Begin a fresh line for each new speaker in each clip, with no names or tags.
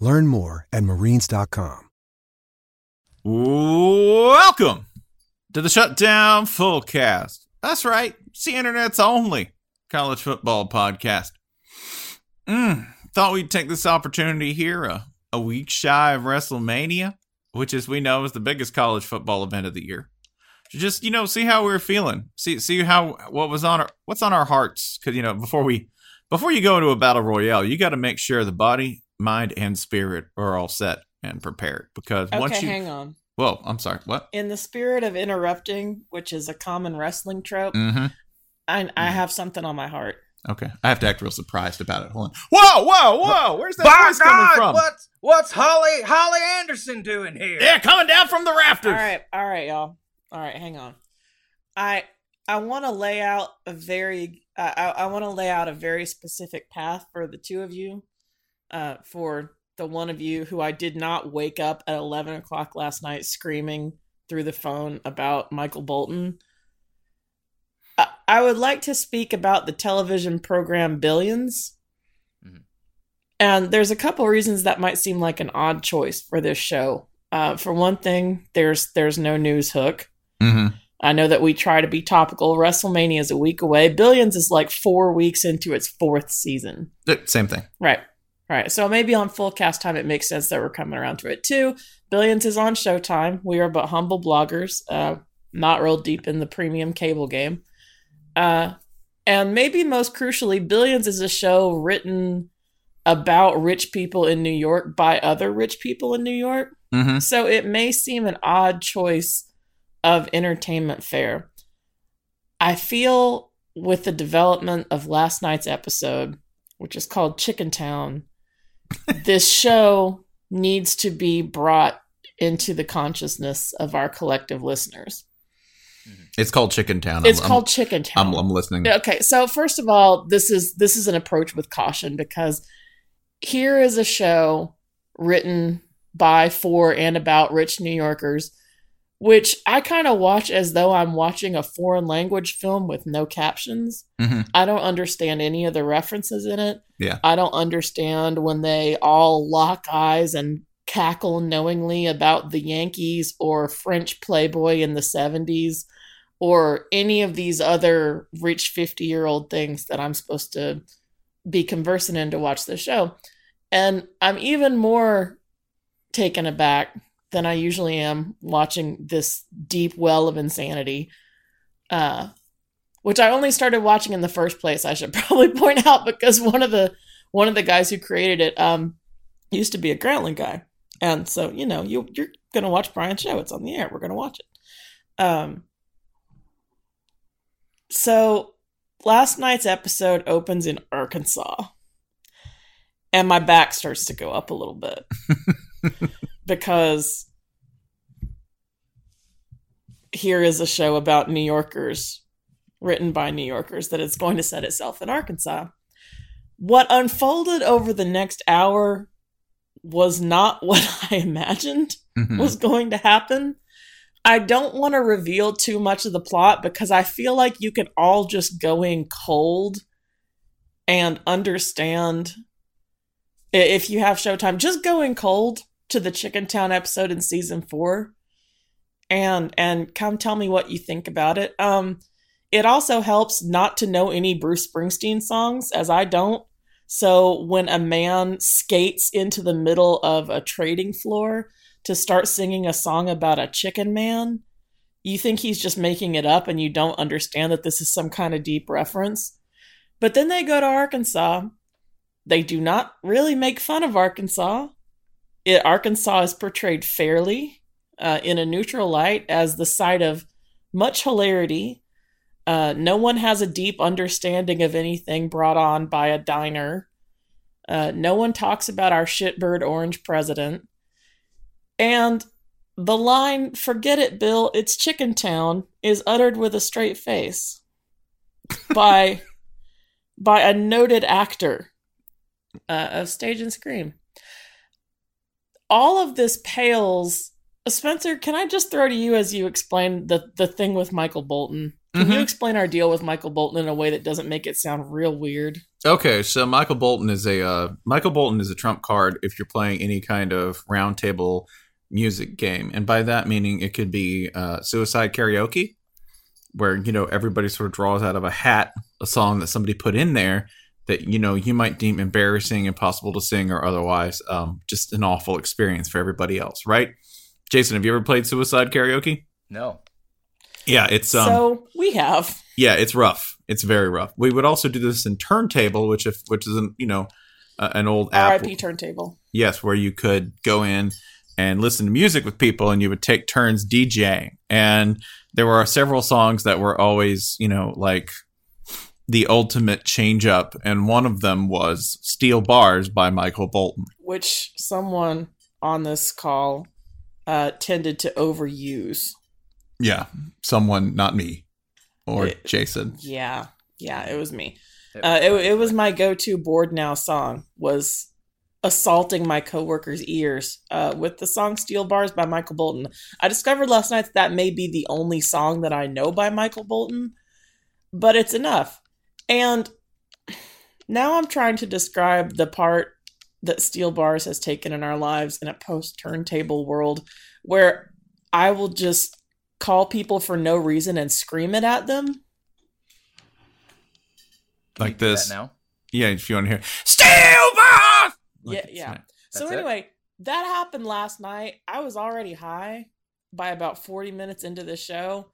Learn more at marines.com.
Welcome to the Shutdown Fullcast. That's right, it's the internet's only college football podcast. Mm, thought we'd take this opportunity here, a, a week shy of WrestleMania, which, as we know, is the biggest college football event of the year. Just you know, see how we are feeling, see see how what was on our what's on our hearts, because you know before we before you go into a battle royale, you got to make sure the body, mind, and spirit are all set and prepared. Because
Okay,
once you,
hang on.
well, I'm sorry, what?
In the spirit of interrupting, which is a common wrestling trope,
Mm-hmm.
I, I have something on my heart.
Okay, I have to act real surprised about it. Hold on. Whoa, whoa, whoa! Where's that
By
voice coming
God,
from?
What's what's Holly Holly Anderson doing here?
Yeah, coming down from the rafters.
All right, all right, y'all. All right, hang on. I I want to lay out a very uh, I I want to lay out a very specific path for the two of you, uh, for the one of you who I did not wake up at eleven o'clock last night screaming through the phone about Michael Bolton. I, I would like to speak about the television program Billions.
Mhm.
And there's a couple reasons that might seem like an odd choice for this show. Uh, for one thing, there's there's no news hook.
Mm-hmm.
I know that we try to be topical. WrestleMania is a week away. Billions is like four weeks into its fourth season.
Same thing.
Right. Right. So maybe on full cast time, it makes sense that we're coming around to it too. Billions is on Showtime. We are but humble bloggers, uh, not real deep in the premium cable game. Uh, and maybe most crucially, Billions is a show written about rich people in New York by other rich people in New York.
Mm-hmm.
So it may seem an odd choice of entertainment fare. I feel with the development of last night's episode, which is called Chicken Town, this show needs to be brought into the consciousness of our collective listeners. Mm-hmm.
It's called Chicken Town.
It's
I'm-
called Chicken Town.
I'm, I'm listening.
Okay, so first of all, this is this is an approach with caution because here is a show written by, for, and about rich New Yorkers, which I kind of watch as though I'm watching a foreign language film with no captions.
Mhm.
I don't understand any of the references in it.
Yeah.
I don't understand when they all lock eyes and cackle knowingly about the Yankees or French Playboy in the 70s or any of these other rich 50 year old things that I'm supposed to be conversing in to watch the show. And I'm even more taken aback than I usually am watching this deep well of insanity. Uh, which I only started watching in the first place. I should probably point out because one of the one of the guys who created it um, used to be a Grantland guy, and so you know you you're gonna watch Brian's show. It's on the air. We're gonna watch it. Um so last night's episode opens in Arkansas. And my back starts to go up a little bit. because here is a show about New Yorkers, written by New Yorkers, that is going to set itself in Arkansas. What unfolded over the next hour was not what I imagined
Mhm.
was going to happen. I don't want to reveal too much of the plot because I feel like you can all just go in cold and understand if you have Showtime. Just go in cold to the Chicken Town episode in season four, and and come tell me what you think about it. Um, it also helps not to know any Bruce Springsteen songs, as I don't. So when a man skates into the middle of a trading floor to start singing a song about a chicken man, you think he's just making it up and you don't understand that this is some kind of deep reference. But then they go to Arkansas. They do not really make fun of Arkansas. It, Arkansas is portrayed fairly uh, in a neutral light as the site of much hilarity. Uh, no one has a deep understanding of anything brought on by a diner. Uh, no one talks about our shitbird orange president. And the line, forget it, Bill, it's Chicken Town, is uttered with a straight face by, by a noted actor uh, of stage and screen. All of this pales. Spencer, can I just throw to you as you explain the, the thing with Michael Bolton? Can you
Mhm.
explain our deal with Michael Bolton in a way that doesn't make it sound real weird?
Okay, so Michael Bolton is a uh, Michael Bolton is a trump card if you're playing any kind of roundtable music game, and by that meaning it could be uh, suicide karaoke, where you know everybody sort of draws out of a hat a song that somebody put in there that you know you might deem embarrassing, impossible to sing, or otherwise um, just an awful experience for everybody else, right? Jason, have you ever played suicide karaoke?
No.
Yeah, it's um,
so we have.
yeah, it's rough. It's very rough. We would also do this in Turntable, which if which is an you know uh, an old app.
RIP turntable.
Yes, where you could go in and listen to music with people, and you would take turns DJing. And there were several songs that were always you know like the ultimate change up, and one of them was "Steel Bars" by Michael Bolton.
which someone on this call uh, tended to overuse.
Yeah, someone, not me or
It-
Jason.
Yeah, yeah, it was me. Uh, it, it was my go-to board now song. Was assaulting my coworkers' ears uh, with the song "Steel Bars" by Michael Bolton. I discovered last night that that may be the only song that I know by Michael Bolton, but it's enough. And now I'm trying to describe the part that Steel Bars has taken in our lives in a post turntable world where I will just call people for no reason and scream it at them.
Like this.
now?
Yeah, if you want to hear "Steel Bars." Like
yeah, yeah. So
That's it?
anyway, that happened last night. I was already high by about 40 minutes into the show.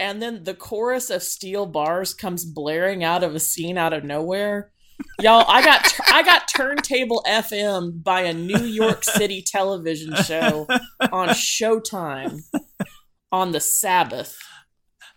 And then the chorus of steel bars comes blaring out of a scene out of nowhere. Y'all, I got I got turntable FM by a New York City television show on Showtime on the Sabbath.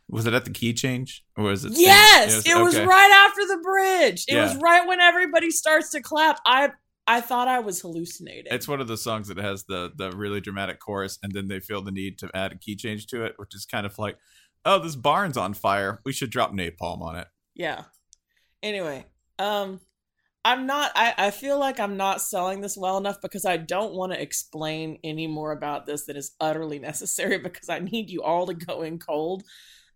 Was it at the key change or was it?
Yes, it was
okay.
right after the bridge. It was right when everybody starts to clap. I I thought I was hallucinating.
It's one of the songs that has the the really dramatic chorus, and then they feel the need to add a key change to it, which is kind of like, oh, this barn's on fire. We should drop napalm on it.
Yeah. Anyway, um I'm not I, I feel like I'm not selling this well enough because I don't want to explain any more about this that is utterly necessary because I need you all to go in cold.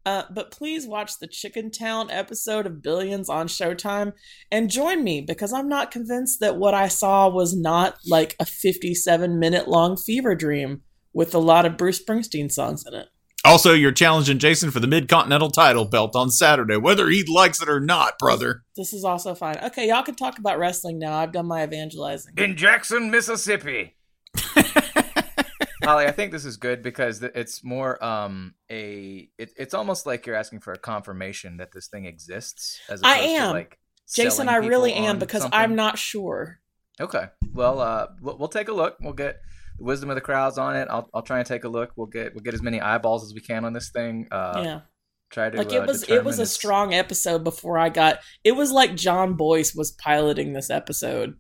Uh, but please watch the Chicken Town episode of Billions on Showtime and join me because I'm not convinced that what I saw was not like a 57 minute long fever dream with a lot of Bruce Springsteen songs in it.
Also, you're challenging Jason for the Mid Continental title belt on Saturday, whether he likes it or not, brother.
This is also fine. Okay, y'all can talk about wrestling now. I've done my evangelizing.
In Jackson, Mississippi. Holly, I think this is good because it's more um a it, it's almost like you're asking for a confirmation that this thing exists as
I
opposed to,
am.
like
Jason, I really am because
something.
I'm not sure.
Okay. Well, uh we'll, we'll take a look. We'll get the wisdom of the crowd's on it. I'll I'll try and take a look. We'll get we'll get as many eyeballs as we can on this thing. Uh,
yeah.
Try to
Like
uh,
it was it was a
its-
strong episode before I got it was like John Boyce was piloting this episode.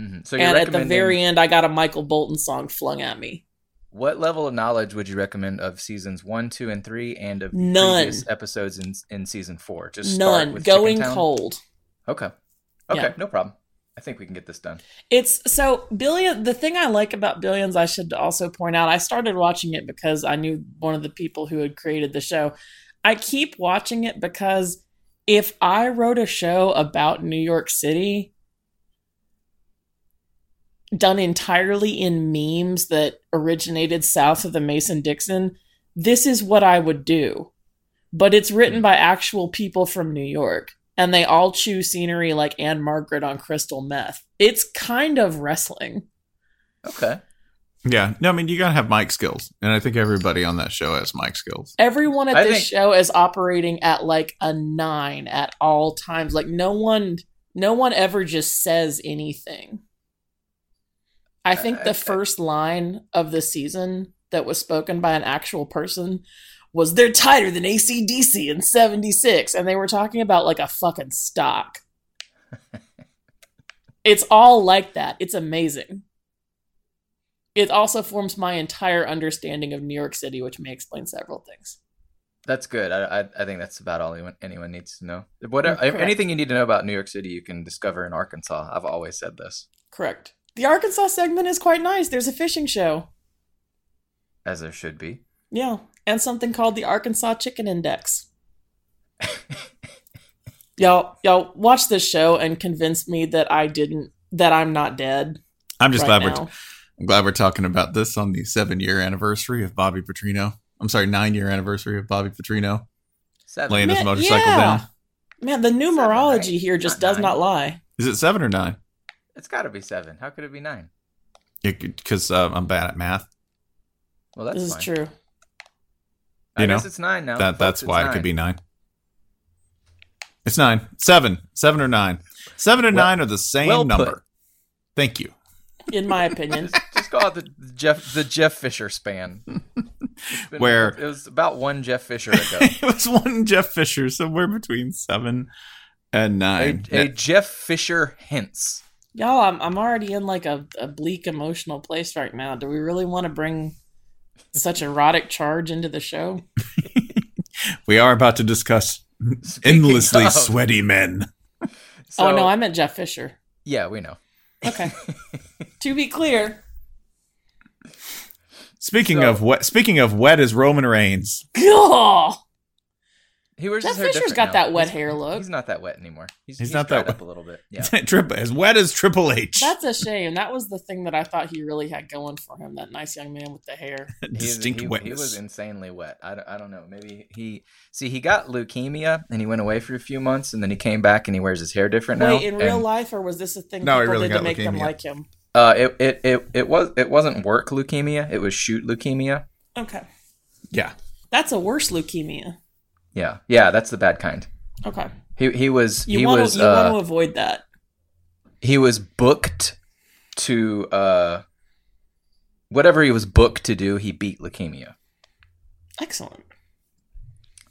Mhm. So you're
and at the very end I got a Michael Bolton song flung at me.
what level of knowledge would you recommend of seasons one, two, and three, and of
None.
previous episodes in in season four? Just start
None. Going cold.
Okay. Okay,
Yeah.
no problem. I think we can get this done.
It's so Billion. The thing I like about Billions, I should also point out, I started watching it because I knew one of the people who had created the show. I keep watching it because if I wrote a show about New York City, done entirely in memes that originated south of the Mason Dixon, this is what I would do. But it's written by actual people from New York, and they all chew scenery like Ann-Margret on crystal meth. It's kind of wrestling.
Okay.
Yeah. No, I mean you gotta have mic skills, and I think everybody on that show has mic skills.
Everyone at
I
this
think-
show is operating at like a nine at all times. Like no one, no one ever just says anything. I think uh,
I- I-
the first line of the season that was spoken by an actual person was they're tighter than ACDC in 76. And they were talking about like a fucking stock. it's all like that. It's amazing. It also forms my entire understanding of New York City, which may explain several things.
That's good. I, I I think that's about all anyone, anyone needs to know. Whatever, mm,
Correct.
anything you need to know about New York City, you can discover in Arkansas. I've always said this,
Correct. The Arkansas segment is quite nice. There's a fishing show.
as there should be.
Yeah. And something called the Arkansas Chicken Index. y'all y'all watch this show and convince me that I didn't that I'm not dead.
I'm just
right
glad
now.
we're I'm glad we're talking about this on the seven year anniversary of Bobby Petrino. I'm sorry, nine year anniversary of Bobby Petrino
Seven.
laying his motorcycle
yeah.
down.
Man, the numerology
right?
here just
Not
does
nine.
not lie.
Is it seven or nine?
It's got to be seven. How could it be nine?
Because uh, I'm bad at math.
Well, that's
this is
fine.
True.
I
You know,
guess it's nine now.
that
folks,
that's
it's
why it could be nine. It's nine, seven, seven or nine. Seven and
Well-
nine are the same
well put.
number. Thank you.
In my opinion.
Just call it the the Jeff the Jeff Fisher span. Been-
Where-
it was about one Jeff Fisher ago.
it was one Jeff Fisher somewhere between seven and
a,
nine.
a Jeff Fisher hints.
Y'all, I'm I'm already in like a, a bleak emotional place right now. Do we really want to bring such erotic charge into the show?
we are about to discuss
Speaking
endlessly
of-
sweaty men.
So-
oh no, I meant Jeff Fisher.
yeah, we know.
Okay. to be clear,
Speaking
So-
of wet, speaking of wet is Roman Reigns.
Gah!
He wears
Jeff
his hair
Fisher's got
now.
that wet
He's-
hair look.
He's not that wet anymore. He's,
He's
he's
not that
dried up
wet.
a little bit. Yeah.
Triple, as wet as Triple H.
That's a shame. That was the thing that I thought he really had going for him. That nice young man with the hair.
Distinct
he,
wetness.
he was insanely wet. I, don't- I don't know. Maybe he see he got leukemia and he went away for a few months and then he came back and he wears his hair different now.
Wait, in real
And,
life, or was this a thing
No, he
people
really
did to
got
make them
leukemia.
like him?
Uh, it, it it it was it wasn't work leukemia. It was shoot leukemia.
Okay,
yeah.
that's a worse leukemia.
Yeah, yeah, that's the bad kind.
Okay,
He he was
you
he
want
was
to you
uh,
want to avoid that.
he was booked to uh whatever he was booked to do. He beat leukemia.
Excellent.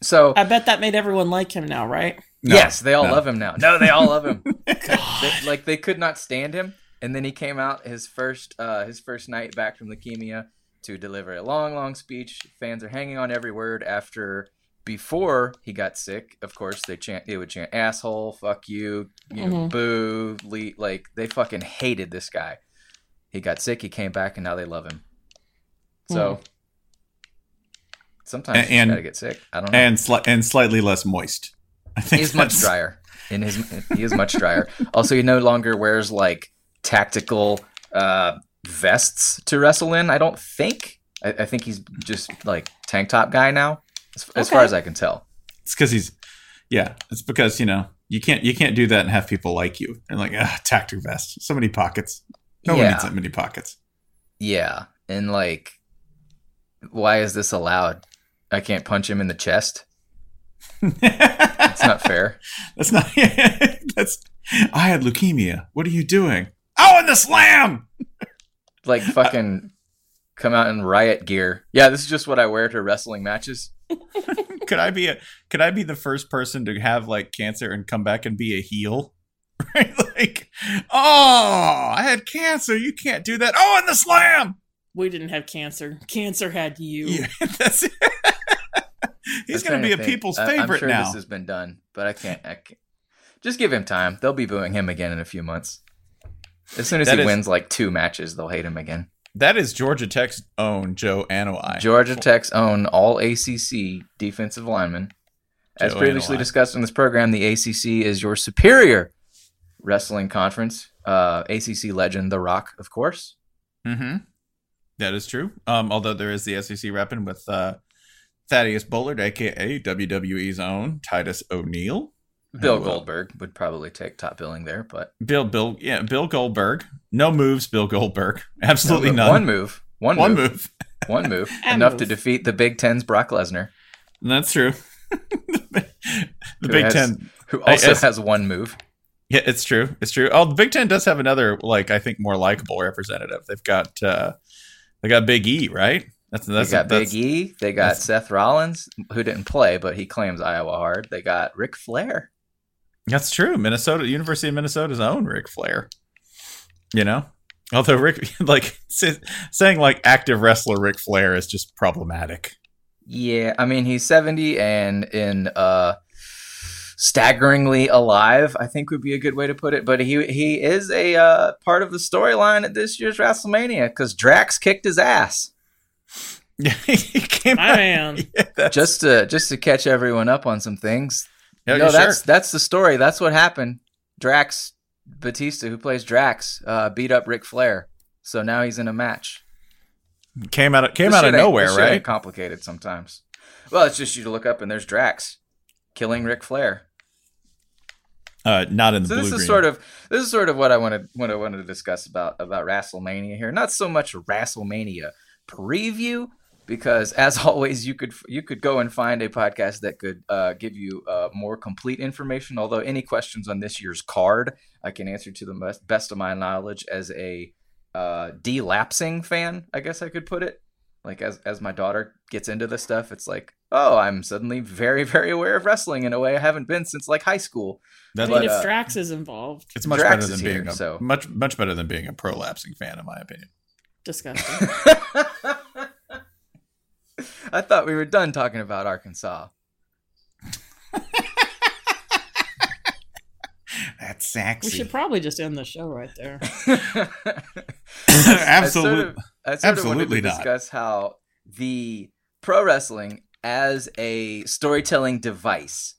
So
I bet that made everyone like him now, right?
No,
yes, they all
no.
love him now. No, they all love him. They- like they could not stand him, and then he came out his first uh, his first night back from leukemia to deliver a long, long speech. Fans are hanging on every word. After before he got sick, of course they chant. They would chant "asshole," "fuck you," you know,
Mhm.
"boo," le-, like they fucking hated this guy. He got sick. He came back, and now they love him. So. Sometimes
And-
you
and-
gotta get sick. I don't know
And sli- and slightly less moist. I think
he's much drier in his he is much drier also he no longer wears like tactical uh vests to wrestle in i don't think i, I think he's just like tank top guy now as, as far as i can tell
It's because he's, yeah. It's because you know you can't you can't do that and have people like you and like ah tactic vest so many pockets. No one needs that many pockets.
yeah and like why is this allowed i can't punch him in the chest that's not fair
That's not. that's. I had leukemia. What are you doing? Oh, in the slam.
like fucking come out in riot gear. Yeah, this is just what I wear to wrestling matches.
could I be a could I be the first person to have like cancer and come back and be a heel? Right? Like, oh, I had cancer. You can't do that. Oh, and the slam.
We didn't have cancer. Cancer had you.
Yeah, that's it. He's gonna be a
think.
people's
I-
favorite
I'm sure
now.
this has been done, but I can't, I can't. Just give him time. They'll be booing him again in a few months. As soon as
That
he
is-
wins like two matches, they'll hate him again.
That is Georgia Tech's own Joe Anoa'i.
Georgia Tech's own all ACC defensive lineman. As
Joe
previously
Anoa'i.
discussed in this program, the ACC is your superior wrestling conference. Uh, ACC legend The Rock, of course.
Mm-hmm. That is true. Um, although there is the SEC repping with uh, Thaddeus Bullard, aka WWE's own Titus O'Neil.
Bill
who,
Goldberg would probably take top billing there, but
Bill Bill yeah, Bill Goldberg. No moves, Bill Goldberg. Absolutely
No,
none.
One move. One,
One
move.
move.
One move.
A
Enough to defeat the Big Ten's Brock Lesnar.
That's true. the
who
Big
has-
Ten.
Who also
as-
has one move.
Yeah, it's true. It's true. Oh, the Big Ten does have another, like I think, more likable representative. They've got uh they got Big E, right? That's that's
they got
that's,
Big E. They got Seth Rollins, who didn't play, but he claims Iowa hard. They got Ric Flair.
That's true. Minnesota, University of Minnesota's own Ric Flair. You know, although Rick, like saying like active wrestler Ric Flair is just problematic.
Yeah, I mean he's seventy and in uh staggeringly alive. I think would be a good way to put it. But he he is a uh, part of the storyline at this year's WrestleMania because Drax kicked his ass.
Yeah, he came
My
out-
man.
Yeah,
Just to just to catch everyone up on some things.
Yeah,
no, that's
sure?
that's the story. That's what happened. Drax Batista, who plays Drax, uh, beat up Ric Flair. So now he's in a match.
came out of came
This
out of nowhere, right?
complicated sometimes. Well, it's just you to look up and there's Drax killing Ric Flair.
Uh, not in the
So
blue
this is
green.
sort of this is sort of what I wanted what I wanted to discuss about about WrestleMania here. Not so much WrestleMania preview because as always you could you could go and find a podcast that could uh, give you uh, more complete information. Although any questions on this year's card, I can answer to the best, best of my knowledge as a uh, delapsing fan. I guess I could put it like as as my daughter gets into this stuff, it's like oh, I'm suddenly very very aware of wrestling in a way I haven't been since like high school.
I
That's
mean,
But,
if
uh,
Drax is involved,
it's much
Drax
better than being
here,
a
so-
much much better than being a prolapsing fan, in my opinion.
disgusting.
I thought we were done talking about Arkansas.
That's sexy.
we should probably just end the show right there.
Absolutely.
I sort of, I sort of wanted
Absolutely
to
not.
discuss how the pro wrestling as a storytelling device.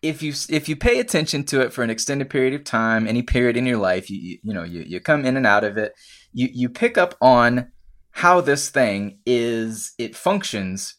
If you if you pay attention to it for an extended period of time, any period in your life, you you, you know you, you come in and out of it, you you pick up on how this thing is it functions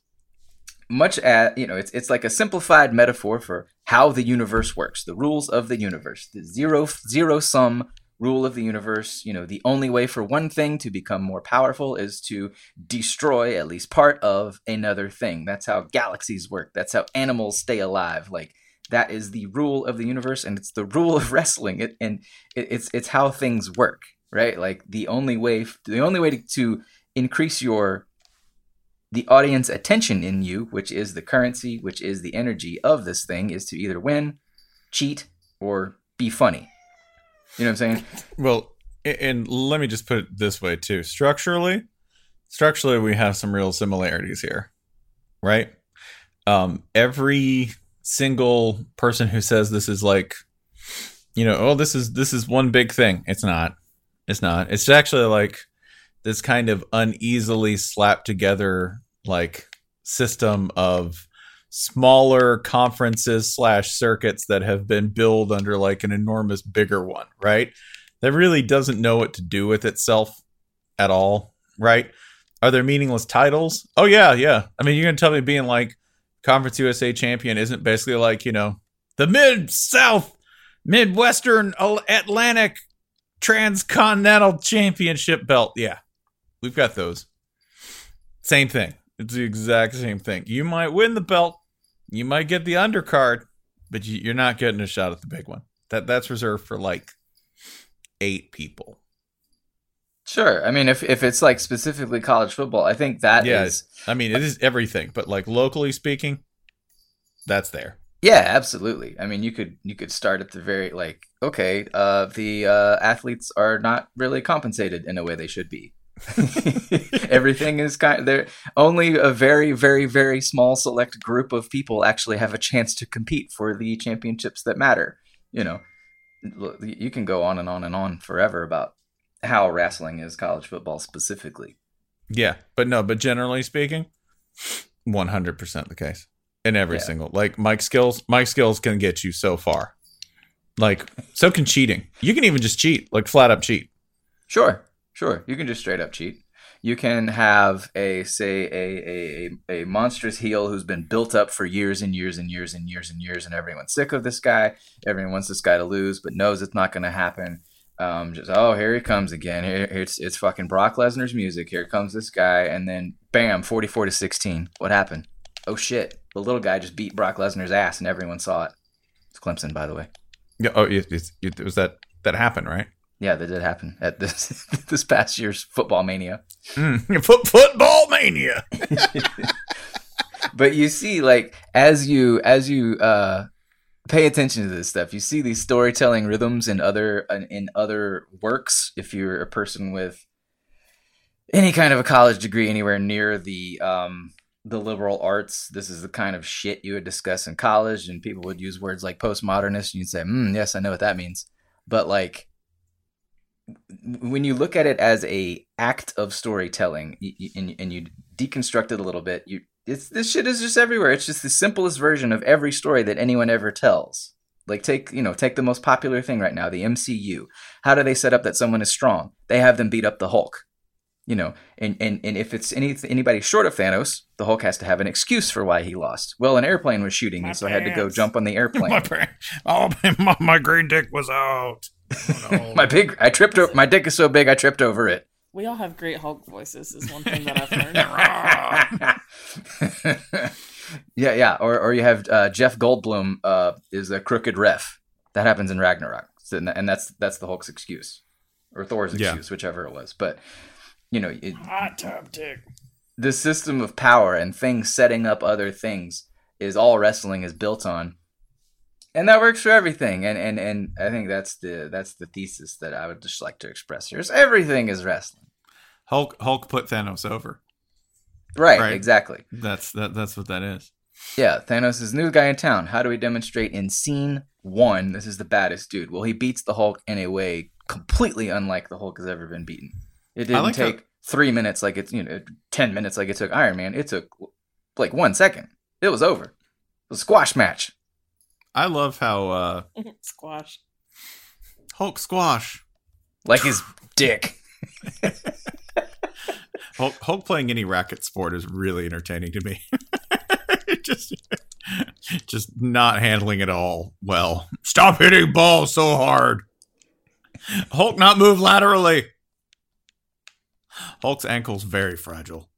much as you know it's it's like a simplified metaphor for how the universe works the rules of the universe the zero zero sum rule of the universe. You know the only way for one thing to become more powerful is to destroy at least part of another thing. That's how galaxies work. That's how animals stay alive. Like that is the rule of the universe and it's the rule of wrestling. It, and it, it's it's how things work right? Like the only way the only way to, to increase your the audience attention in you, which is the currency, which is the energy of this thing, is to either win, cheat, or be funny. You know what I'm saying?
Well, and let me just put it this way too. Structurally, structurally, we have some real similarities here, right? Um, every single person who says this is like, you know, oh, this is this is one big thing. It's not. It's not. It's actually like this kind of uneasily slapped together like system of smaller conferences slash circuits that have been billed under like an enormous bigger one, right? That really doesn't know what to do with itself at all, right? Are there meaningless titles? Oh yeah, yeah. I mean, you're gonna tell me being like Conference USA champion isn't basically like you know the Mid South Midwestern Atlantic Transcontinental Championship belt? Yeah, we've got those. Same thing. It's the exact same thing. You might win the belt, you might get the undercard, but you, you're not getting a shot at the big one. That that's reserved for like eight people.
Sure. I mean, if if it's like specifically college football, I think that
yeah,
is-
I mean, it is everything, but like locally speaking, that's there.
Yeah, absolutely. I mean, you could you could start at the very like, okay, uh, the uh, athletes are not really compensated in a way they should be. Everything is kind. Of, There only a very very very small select group of people actually have a chance to compete for the championships that matter. You know, you can go on and on and on forever about how wrestling is college football specifically.
Yeah, but no, but generally speaking, one hundred percent the case in every
Yeah.
single. Like Mic skills, mic skills can get you so far. Like so can cheating. You can even just cheat, like flat up cheat.
Sure, sure. You can just straight up cheat. You can have a say a, a a monstrous heel who's been built up for years and years and years and years and years, and everyone's sick of this guy. Everyone wants this guy to lose, but knows it's not going to happen. Um, just oh, here he comes again. Here, it's it's fucking Brock Lesnar's music. Here comes this guy, and then bam, forty four to sixteen. What happened? Oh shit! The little guy just beat Brock Lesnar's ass, and everyone saw it. It's Clemson, by the way.
Yeah, oh, it, it, it was that that happened, right?
Yeah, that did happen at this this past year's football mania.
Mm, foot, football mania.
but you see like as you as you uh pay attention to this stuff you see these storytelling rhythms in other in other works if you're a person with any kind of a college degree anywhere near the um the liberal arts this is the kind of shit you would discuss in college and people would use words like postmodernist and you'd say mm, yes i know what that means but like when you look at it as a act of storytelling and, and you deconstruct it a little bit you it's this shit is just everywhere. It's just the simplest version of every story that anyone ever tells. Like take you know take the most popular thing right now the mcu how do they set up that someone is strong? They have them beat up the hulk you know and and, and if it's any anybody short of thanos the hulk has to have an excuse for why he lost. Well an airplane was shooting me so i had to go jump on the airplane.
my, oh, my, my green dick was out. Oh,
my big i tripped over my dick is so big i tripped over it
We all have great Hulk voices. Is one thing that I've learned.
yeah, yeah. Or or you have uh, Jeff Goldblum uh, is a crooked ref. That happens in Ragnarok, so, and that's that's the Hulk's excuse, or Thor's
Yeah.
excuse, whichever it was. But you know, it,
Hot tub tick.
the system of power and things setting up other things is all wrestling is built on, and that works for everything. And and and I think that's the that's the thesis that I would just like to express here. Is everything is wrestling,
Hulk Hulk put Thanos over.
right?
Right.
Exactly.
That's that. That's what that is.
Yeah, Thanos is new guy in town. How do we demonstrate in scene one this is the baddest dude? Well, he beats the Hulk in a way completely unlike the Hulk has ever been beaten. It didn't
like
take three minutes like it's you know ten minutes like it took Iron Man. It took like one second. It was over. It was a squash match.
I love how uh,
Squash.
Hulk squash.
Like his dick.
Hulk, Hulk playing any racket sport is really entertaining to me. just, just not handling it all well. Stop hitting balls so hard. Hulk not move laterally. Hulk's ankle's very fragile.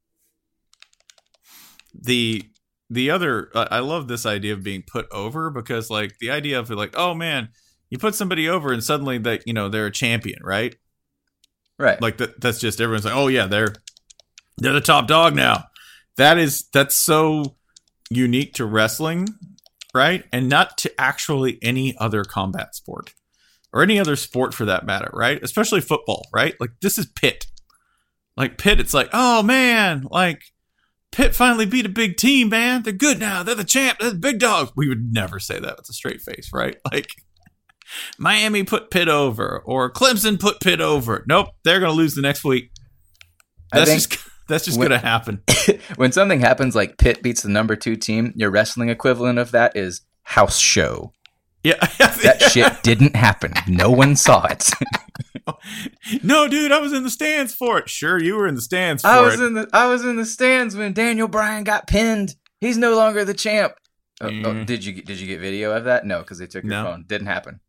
The the other I I love this idea of being put over because like the idea of like oh man you put somebody over and suddenly that you know they're a champion right?
Right.
like that that's just everyone's like oh yeah they're they're the top dog now. That is that's so unique to wrestling right? And not to actually any other combat sport or any other sport for that matter right? Especially football right? Like this is pit like pit it's like oh man like Pitt finally beat a big team, man. They're good now. They're the champ. They're the big dogs. We would never say that with a straight face, right? Like Miami put Pitt over or Clemson put Pitt over. Nope, they're going to lose the next week. That's just that's just
when-
going to happen.
when something happens like Pitt beats the number two team, your wrestling equivalent of that is house show.
Yeah.
That shit didn't happen. No one saw it.
no, dude, I was in the stands for it. Sure, you were in the stands for
I was
it.
in the I was in the stands when Daniel Bryan got pinned. He's no longer the champ. Oh, oh,
Mm.
did you did you get video of that? No, because they took your
No.
phone. Didn't happen.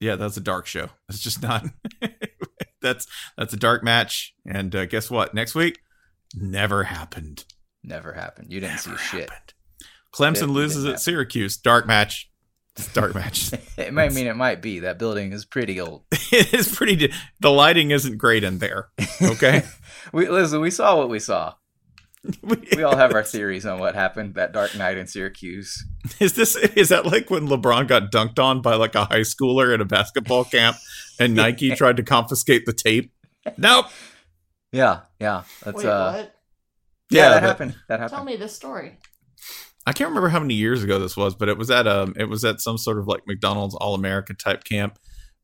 yeah, that's a dark show. It's just not. that's that's a dark match. And uh, guess what? Next week, never happened.
Never happened. You didn't see shit.
Clemson
didn't
loses at Syracuse. Dark match. Dark match.
It might mean it might be. That building is pretty old.
it is pretty. The lighting isn't great in there. Okay.
We listen. We saw what we saw. We all have our theories on what happened that dark night in Syracuse.
Is this is that like when LeBron got dunked on by like a high schooler at a basketball camp and Nike tried to confiscate the tape? Nope.
Yeah, yeah. That's
Wait,
uh.
what?
Yeah, that
but-
happened. That happened.
Tell me this story.
I can't remember how many years ago this was, but it was at um it was at some sort of like McDonald's All America type camp.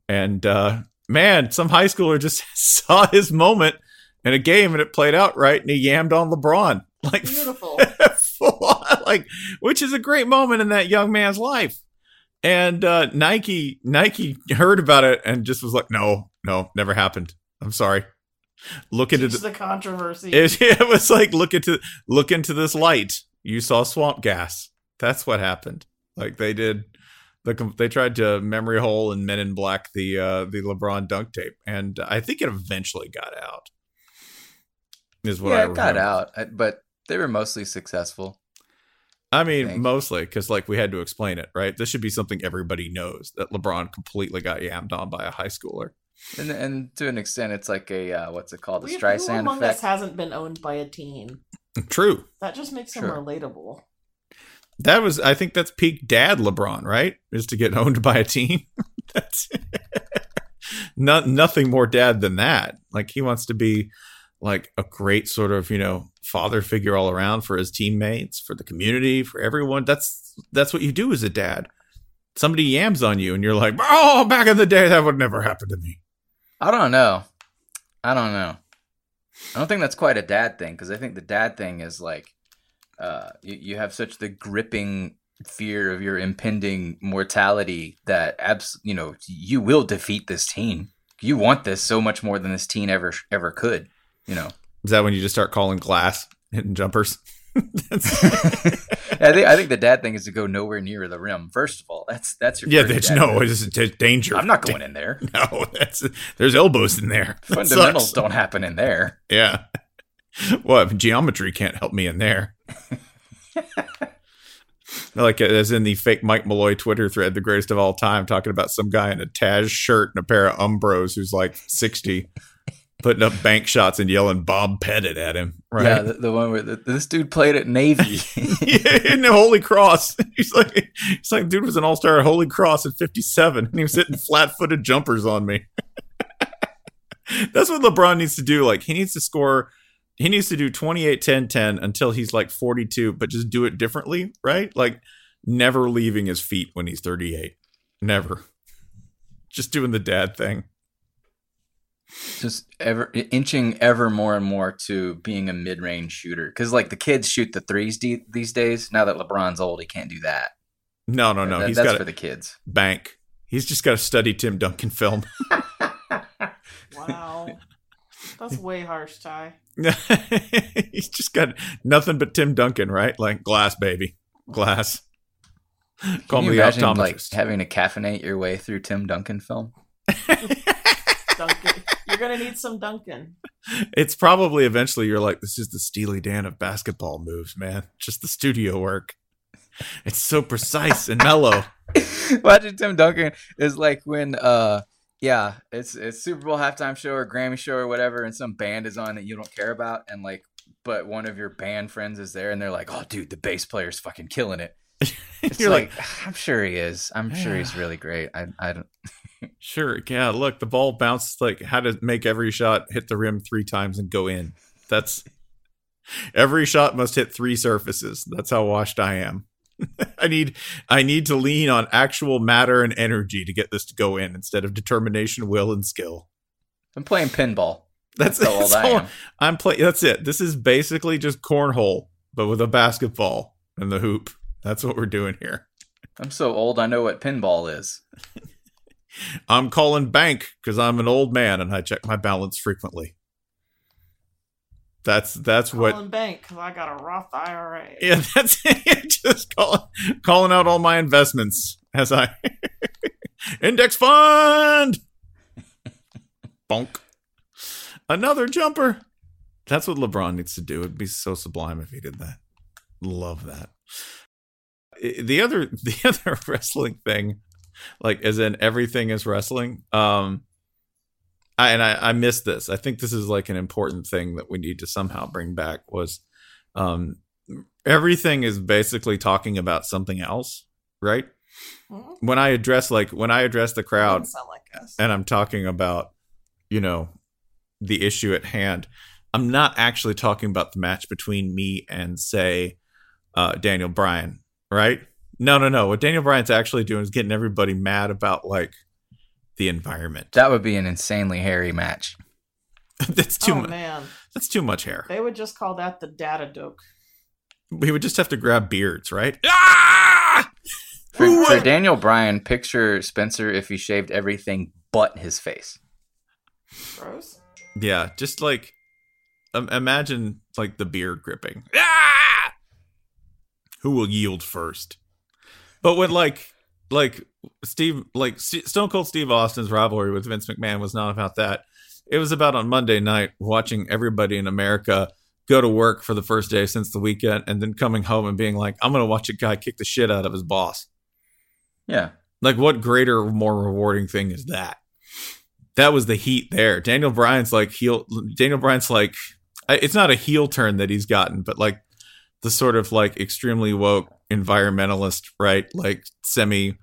And uh man, some high schooler just saw his moment in a game and it played out right and he yammed on LeBron. Like
Beautiful.
like which is a great moment in that young man's life. And uh Nike Nike heard about it and just was like, "No, no, never happened. I'm sorry." Look into the
the controversy.
it, it was like look into look into this light. You saw swamp gas. That's what happened. Like they did the they tried to memory hole and Men in Black the uh the LeBron dunk tape, and I think it eventually got out. Is what I
yeah, it got out, but they were mostly successful.
I mean,
think.
mostly because like we had to explain it, right? This should be something everybody knows that LeBron completely got yammed on by a high schooler.
And and to an extent, it's like a uh, what's it called? A
We- Who
Streisand
among
effect.
us hasn't been owned by a teen?
True.
That just makes him
Sure.
relatable.
That was, I think, that's peak dad LeBron, right? Is to get owned by a team. that's not nothing more dad than that. Like he wants to be like a great sort of you know father figure all around for his teammates, for the community, for everyone. That's that's what you do as a dad. Somebody yams on you, and you're like, "Oh, back in the day, that would never happen to me."
I don't know. I don't know. I don't think that's quite a dad thing because I think the dad thing is like, uh, you, you have such the gripping fear of your impending mortality that abs, you know, you will defeat this team. You want this so much more than this team ever ever could. You know.
Is that when you just start calling glass hitting jumpers?
I think I think the dad thing is to go nowhere near the rim. First of all, that's that's your
yeah, that's no, it's it's danger.
I'm not going in there.
No, that's there's elbows in there. That
Fundamentals
sucks.
don't happen in there.
Yeah. Well, geometry can't help me in there. like uh, as in the fake Mike Malloy Twitter thread, the greatest of all time, talking about some guy in a Taz shirt and a pair of Umbros who's like sixty, putting up bank shots and yelling Bob Pettit at him. Right?
Yeah, the, the one where the, this dude played at Navy.
yeah, in the Holy Cross. He's like, he's like, dude was an all star at Holy Cross at 57, and he was hitting flat footed jumpers on me. That's what LeBron needs to do. Like, he needs to score, he needs to do 28 10 10 until he's like 42, but just do it differently, right? Like, never leaving his feet when he's 38. Never. Just doing the dad thing.
Just ever inching ever more and more to being a mid-range shooter because like the kids shoot the threes de- these days now that lebron's old he can't do that
No, no, no.
That-
he's
that's
got
for
to
the kids
bank. He's just got to study Tim Duncan film.
Wow. That's way harsh, Ty.
He's just got nothing but Tim Duncan, right? Like glass, baby, glass. Call
Can you
me the
imagine
optometrist.
like having to caffeinate your way through tim duncan film
Duncan. You're gonna need some Duncan.
it's probably eventually you're like, this is the Steely Dan of basketball moves, man. Just the studio work. It's so precise and mellow.
watching tim duncan is like when uh yeah it's it's super bowl halftime show or grammy show or whatever and some band is on that you don't care about and like but one of your band friends is there and they're like oh dude the bass player's fucking killing it it's
You're
like,
like,
i'm sure he is i'm sure he's ah. really great i i don't
sure, yeah. Look, the ball bounced like how to make every shot hit the rim three times and go in. That's every shot must hit three surfaces. That's how washed I am. I need I need to lean on actual matter and energy to get this to go in instead of determination, will, and skill.
i'm playing pinball
That's,
That's old
that's
I
all-
am.
I'm playing. That's it. This is basically just cornhole, but with a basketball and the hoop. That's what we're doing here.
i'm so old i know what pinball is
I'm calling bank because I'm an old man and I check my balance frequently. That's that's what.
Calling bank because I got a Roth IRA.
Yeah, that's it. Just call, calling out all my investments as I index fund. Bonk. Another jumper. That's what LeBron needs to do. It'd be so sublime if he did that. Love that. The other the other wrestling thing, like as in everything is wrestling. Um, I and I I missed this. I think this is like an important thing that we need to somehow bring back. Was, um, everything is basically talking about something else, right?
Mhm.
When I address like when I address the crowd,
like
and I'm talking about, you know, the issue at hand. I'm not actually talking about the match between me and say uh, Daniel Bryan, right? No, no, no. What Daniel Bryan's actually doing is getting everybody mad about like the environment.
That would be an insanely hairy match.
that's too
oh
much.
man,
That's too much hair.
they would just call that the data doke.
We would just have to grab beards, right? Ah!
For, for Daniel Bryan, picture Spencer if he shaved everything but his face.
Gross.
Yeah, just like um, imagine like the beard gripping. Ah! Who will yield first? But when like like Steve like Stone Cold Steve Austin's rivalry with Vince McMahon was not about that. It was about on Monday night watching everybody in America go to work for the first day since the weekend and then coming home and being like, I'm gonna watch a guy kick the shit out of his boss.
Yeah.
Like, what greater, more rewarding thing is that? That was the heat there. Daniel Bryan's like heel. Daniel Bryan's like, it's not a heel turn that he's gotten, but like the sort of like extremely woke environmentalist, right? Like semi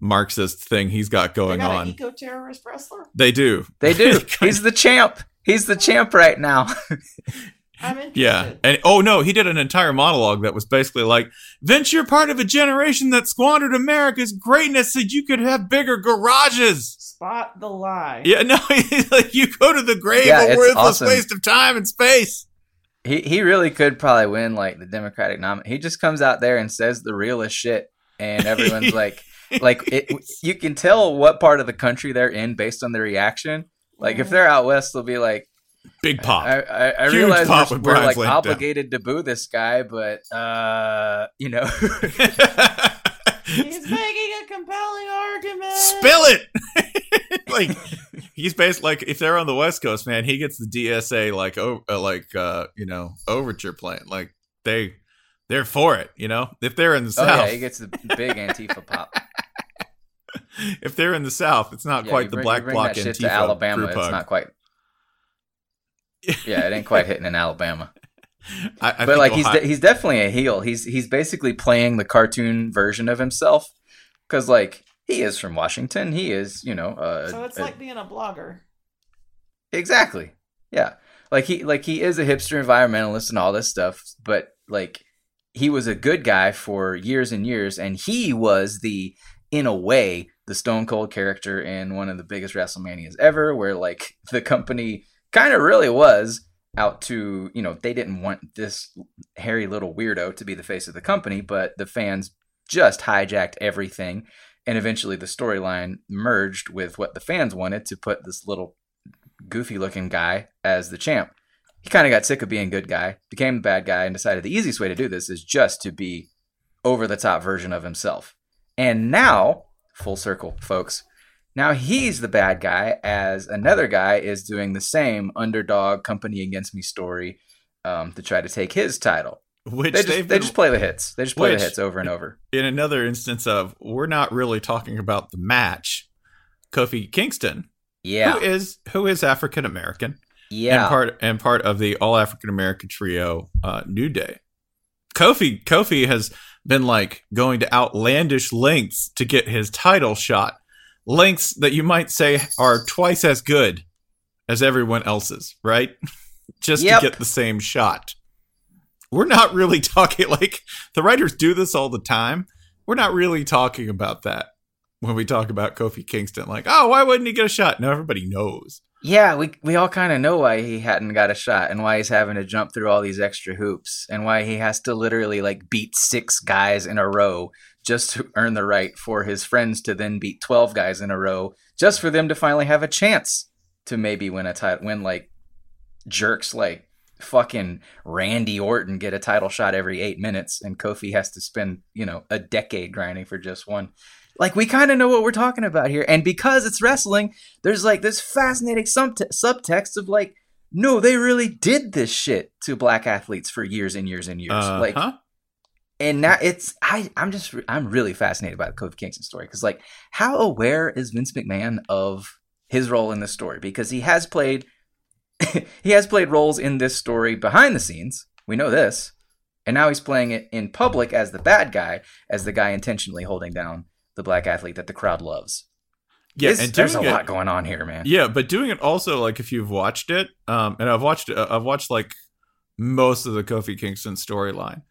Marxist thing he's got
They
going
got
on.
eco terrorist wrestler.
they do.
They do. He's the champ. He's the champ right now.
I'm interested.
Yeah. And oh no, he did an entire monologue that was basically like, Vince, you're part of a generation that squandered America's greatness so you could have bigger garages.
Spot the lie.
Yeah, no, he's like you go to the grave
Yeah,
a worthless
awesome.
waste of time and space.
He he really could probably win like the Democratic nominee. He just comes out there and says the realest shit, and everyone's like, like it. You can tell what part of the country they're in based on their reaction. Like if they're out west, they'll be like,
Big pop.
I, I, I
Huge
realize
pop
we're, we're like
laying down.
obligated to boo this guy, but uh, you know,
He's making a compelling argument.
Spill it. like he's based like if they're on the West Coast, man, he gets the DSA like oh uh, like uh you know overture playing. Like they they're for it. You know if they're in the
oh
South,
yeah, he gets the big Antifa pop.
if they're in the South, it's not
Yeah,
quite
you
the
bring-
Black
you bring
Bloc Antifa
to Alabama. It's
hug.
not quite. Yeah, it ain't quite hitting in Alabama.
I, I
but like he's de- he's definitely a heel. He's he's basically playing the cartoon version of himself because like he is from Washington. He is you know uh,
So it's
a-
like being a blogger.
exactly yeah like he like he is a hipster environmentalist and all this stuff. But like he was a good guy for years and years, and he was the in a way the Stone Cold character in one of the biggest WrestleManias ever, where like the company kind of really was out to you know they didn't want this hairy little weirdo to be the face of the company but the fans just hijacked everything and eventually the storyline merged with what the fans wanted to put this little goofy looking guy as the champ he kind of got sick of being good guy became the bad guy and decided the easiest way to do this is just to be over the top version of himself and now full circle folks now he's the bad guy, as another guy is doing the same underdog company against me story um, to try to take his title.
Which
They just,
they've
they just play the hits. They just play
Which-
the hits over and over.
in another instance of we're not really talking about the match. Kofi Kingston,
Yeah,
who is who is African American,
yeah.
and part and part of the all African American trio, uh, New Day. Kofi Kofi has been like going to outlandish lengths to get his title shot, lengths that you might say are twice as good as everyone else's, right? Just
Yep.
to get the same shot. We're not really talking like the writers do this all the time. We're not really talking about that when we talk about Kofi Kingston. Like, oh, why wouldn't he get a shot? No, everybody knows.
Yeah, we we all kind of know why he hadn't got a shot and why he's having to jump through all these extra hoops and why he has to literally like beat six guys in a row just to earn the right for his friends to then beat 12 guys in a row just for them to finally have a chance to maybe win a title when like jerks like fucking Randy Orton get a title shot every 8 minutes and Kofi has to spend, you know, a decade grinding for just one. Like we kind of know what we're talking about here and because it's wrestling there's like this fascinating subte- subtext of like no they really did this shit to black athletes for years and years and years like
Uh-huh.
and now it's I I'm just I'm really fascinated by the Kofi Kingston story because like how aware is Vince McMahon of his role in this story because he has played he has played roles in this story behind the scenes. We know this. And now he's playing it in public as the bad guy, as the guy intentionally holding down the black athlete that the crowd loves.
Yeah, and
there's a
it-
lot going on here, man.
Yeah, but doing it also like if you've watched it, um, and I've watched uh, I've watched like most of the Kofi Kingston storyline.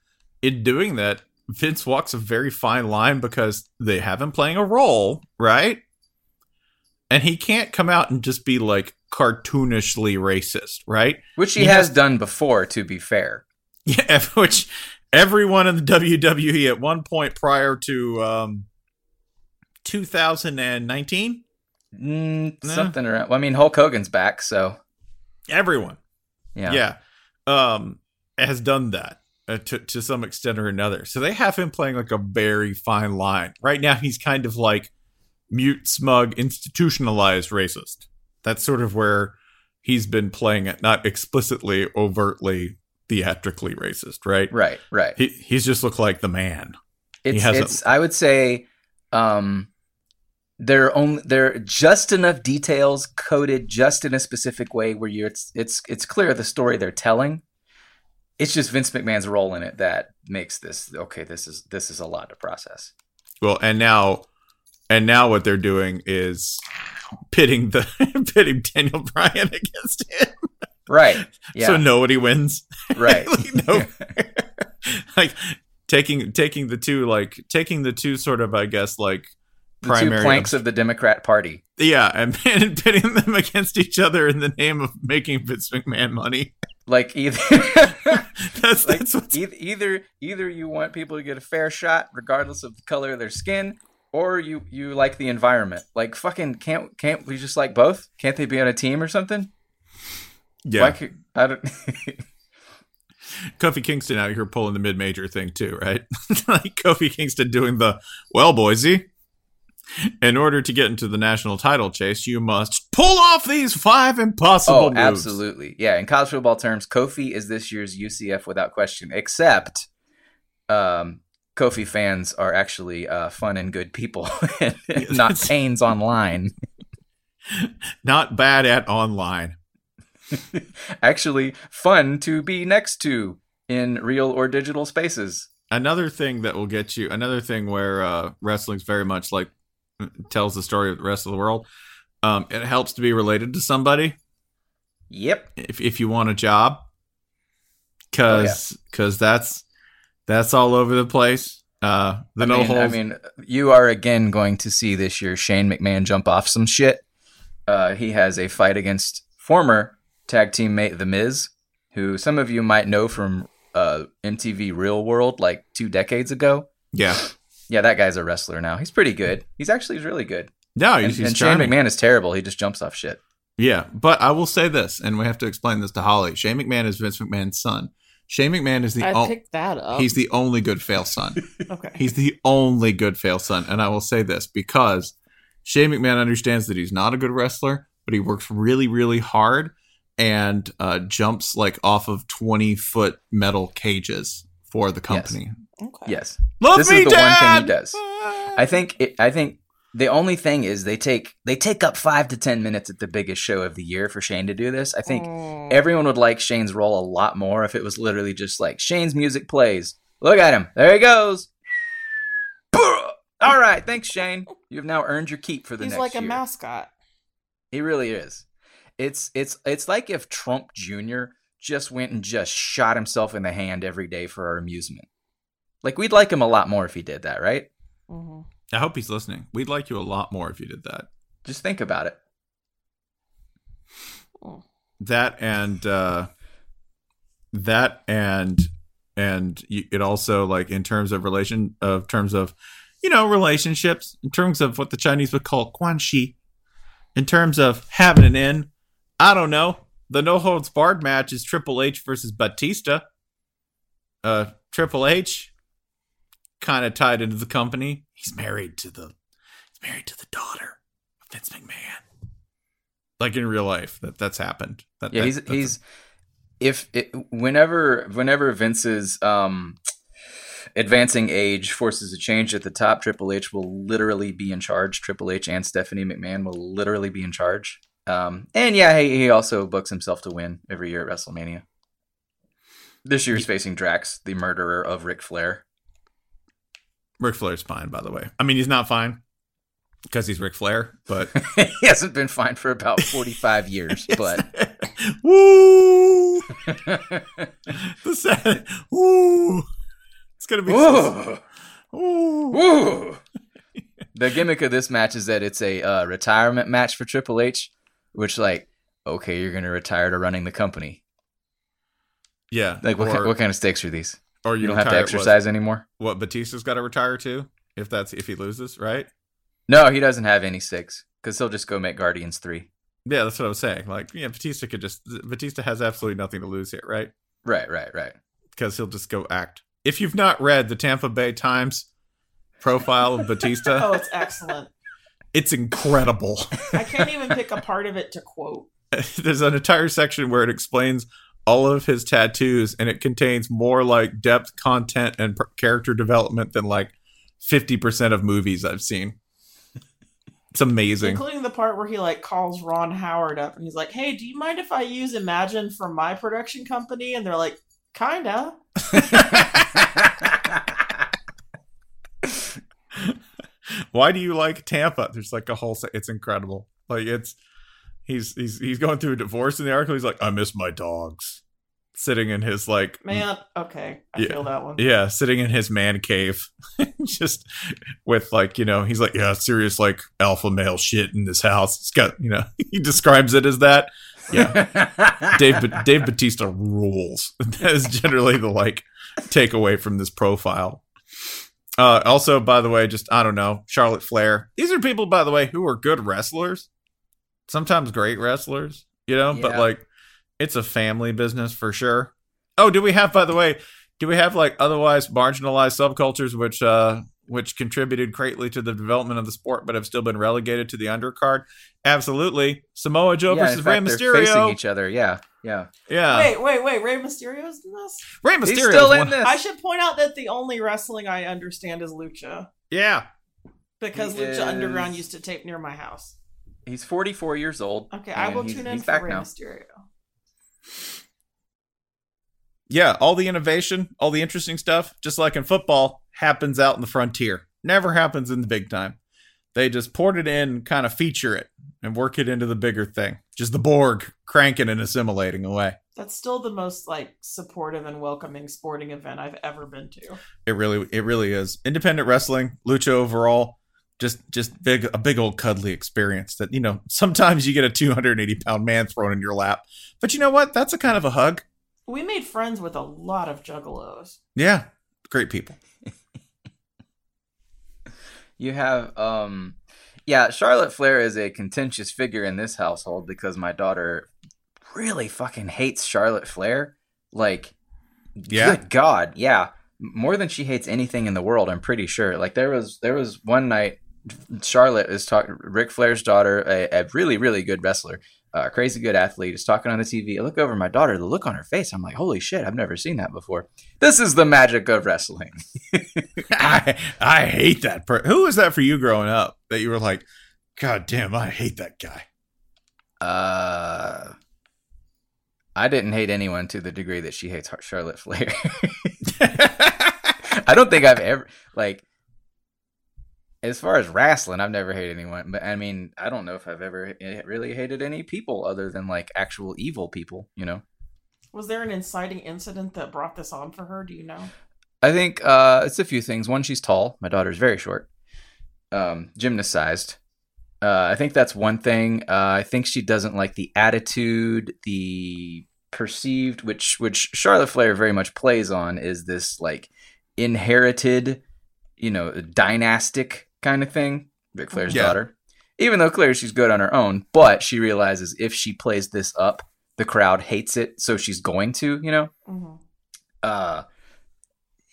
In doing that, Vince walks a very fine line because they have him playing a role, right? And he can't come out and just be like cartoonishly racist, right?
Which he, has,
has-
done before, to be fair.
Yeah, which everyone in the WWE at one point prior to um 2019,
Mm. Something around. Well, I mean, Hulk Hogan's back, so
everyone
yeah.
yeah, um, has done that uh, to to some extent or another. So they have him playing like a very fine line. Right now, he's kind of like mute, smug, institutionalized racist. That's sort of where he's been playing it, not explicitly, overtly, theatrically racist. Right?
Right, right.
He he's just looked like the man.
It's, it's I would say um there are only there are just enough details coded just in a specific way where you it's it's it's clear the story they're telling. It's just Vince McMahon's role in it that makes this okay, this is this is a lot to process.
Well, and now, and now what they're doing is pitting the pitting Daniel Bryan against him.
Right. Yeah.
So nobody wins.
right.
like, no, like taking taking the two like taking the two sort of I guess like
the two
primary
planks of the Democrat Party.
yeah, and, and pitting them against each other in the name of making Vince McMahon money.
Like either
That's
like
that's
either, either either you want people to get a fair shot regardless of the color of their skin or you you like the environment like fucking can't can't we just like both can't they be on a team or something
yeah.
Could, I don't
Kofi Kingston out here pulling the mid major thing too, right? like Kofi Kingston doing the well, Boise. In order to get into the national title chase, you must pull off these five impossible
oh
moves.
absolutely yeah in college football terms Kofi is this year's UCF without question except um Kofi fans are actually uh, fun and good people, and not pains online.
Not bad at online.
actually, fun to be next to in real or digital spaces.
Another thing that will get you, another thing where uh, wrestling's very much like tells the story of the rest of the world. Um, it helps to be related to somebody.
Yep.
If if you want a job, because because that's that's all over the place. Uh, the
I
no
mean,
holds.
I mean, you are again going to see this year Shane McMahon jump off some shit. Uh, he has a fight against former tag teammate The Miz, who some of you might know from uh, MTV Real World like two decades ago.
yeah.
Yeah, that guy's a wrestler now. He's pretty good. He's actually really good.
No,
And,
he's, he's
and Shane. McMahon is terrible. He just jumps off shit.
Yeah, but I will say this, and we have to explain this to Holly. Shane McMahon is Vince McMahon's son. Shane McMahon is the
I
o-
picked that up.
he's the only good fail son.
okay.
He's the only good fail son, and I will say this because Shane McMahon understands that he's not a good wrestler, but he works really, really hard and uh, jumps like off of twenty foot metal cages for the company.
okay.
Yes.
Love
this
me,
is the one thing he does. I think it, I think the only thing is they take they take up five to ten minutes at the biggest show of the year for Shane to do this. I think
Mm.
everyone would like Shane's role a lot more if it was literally just like Shane's music plays. Look at him. There he goes. All right, thanks Shane. You've now earned your keep for the
He's
next
like a
year.
mascot.
He really is. It's it's it's like if Trump Jr. just went and just shot himself in the hand every day for our amusement. Like we'd like him a lot more if he did that, right?
hmm
I hope he's listening. We'd like you a lot more if you did that.
Just think about it.
that and uh that and and it also like in terms of relation of terms of you know relationships in terms of what the chinese would call guanxi in terms of having an in i don't know the no holds barred match is triple h versus batista uh triple h kind of tied into the company he's married to the he's married to the daughter of vince mcmahon like in real life that that's happened that,
Yeah,
that-
he's
that's a-
if it, whenever whenever Vince's um advancing age forces a change at the top. Triple H will literally be in charge. Triple H and Stephanie McMahon will literally be in charge. Um, and yeah, he, he also books himself to win every year at WrestleMania. This year's facing Drax, the murderer of Ric Flair.
Ric Flair's fine, by the way. I mean, he's not fine because he's Ric Flair, but
he hasn't been fine for about 45 years, but
woo, the sad, woo, it's gonna be so, woo.
Woo! the gimmick of this match is that it's a uh, retirement match for Triple H, which like, okay, you're gonna retire to running the company.
Yeah,
Like, what,
or,
what kind of stakes are these?
Or
You don't have to
retire-
exercise anymore.
What, what Batista's got to retire to if that's if he loses, right?
No, he doesn't have any six because he'll just go make Guardians three.
Yeah, that's what I was saying. Like, yeah, Batista could just Batista has absolutely nothing to lose here, right?
Right, right, right.
Because he'll just go act. If you've not read the Tampa Bay Times profile of Batista,
Oh, it's excellent.
it's incredible.
I can't even pick a part of it to quote.
There's an entire section where it explains all of his tattoos, and it contains more like depth content and per- character development than like 50% of movies I've seen. It's amazing.
Including the part where he like calls Ron Howard up and he's like, "Hey, do you mind if I use Imagine for my production company?" And they're like, "Kinda."
Why do you like Tampa? There's like a whole. Se- it's incredible. Like it's he's he's he's going through a divorce in the article. He's like, I miss my dogs. Sitting in his like
Man, okay, I
Yeah.
feel that one.
Yeah, sitting in his man cave, just with like you know, he's like, yeah, serious like alpha male shit in this house. It's got you know, he describes it as that. Yeah, Dave Ba- Dave Batista rules. That is generally the like takeaway from this profile. Uh, also, by the way, just I don't know, Charlotte Flair. These are people, by the way, who are good wrestlers, sometimes great wrestlers. You know, but like it's a family business for sure. Oh, do we have, by the way, do we have like otherwise marginalized subcultures which uh which contributed greatly to the development of the sport but have still been relegated to the undercard? Absolutely. Samoa Joe
yeah, in
versus Rey
fact, they're facing
Mysterio.
each other. Yeah, yeah.
Yeah.
Wait, wait, wait. Rey Mysterio's in this?
Rey Mysterio.
He's still in
one-
this.
I should point out that the only wrestling I understand is lucha
Yeah.
because
He
Lucha
is-
Underground used to tape near my house.
He's 44 years old.
Okay, I will
he's-
tune in
he's
for
back
Rey. Mysterio.
Yeah, all the innovation, all the interesting stuff, just like in football, happens out in the frontier. Never happens in the big time. They just port it in, kind of feature it, and work it into the bigger thing. Just the Borg cranking and assimilating away.
That's still the most like supportive and welcoming sporting event I've ever been to.
It really, it really is. Independent wrestling, lucha overall, just, just big, a big old cuddly experience. That you know, sometimes you get a 280 pound man thrown in your lap, but you know what? That's a kind of a hug.
We made friends with a lot of juggalos.
Yeah, great people.
You have, um, yeah, Charlotte Flair is a contentious figure in this household because my daughter really fucking hates Charlotte Flair. Like,
Yeah?
good God, yeah, more than she hates anything in the world. I'm pretty sure. Like, there was there was one night, Charlotte is talking. Ric Flair's daughter, a, a really really good wrestler, a crazy good athlete, is talking on the TV. I look over my daughter, the look on her face. I'm like, holy shit, I've never seen that before. This is the magic of wrestling.
I I hate that. Per- Who was that for you growing up? That you were like, God damn, I hate that guy.
Uh, I didn't hate anyone to the degree that she hates Charlotte Flair. I don't think I've ever like as far as wrestling, I've never hated anyone. But I mean, I don't know if I've ever really hated any people other than like actual evil people. You know,
Was there an inciting incident that brought this on for her? Do you know?
I think uh, it's a few things. One, she's tall. My daughter's very short, um, gymnast sized. Uh, I think that's one thing. Uh, I think she doesn't like the attitude, the perceived, which which Charlotte Flair very much plays on, is this like inherited, you know, dynastic kind of thing. Ric Flair's
Yeah.
daughter, even though clearly she's good on her own, but she realizes if she plays this up, the crowd hates it, so she's going to, you know?
Hmm
uh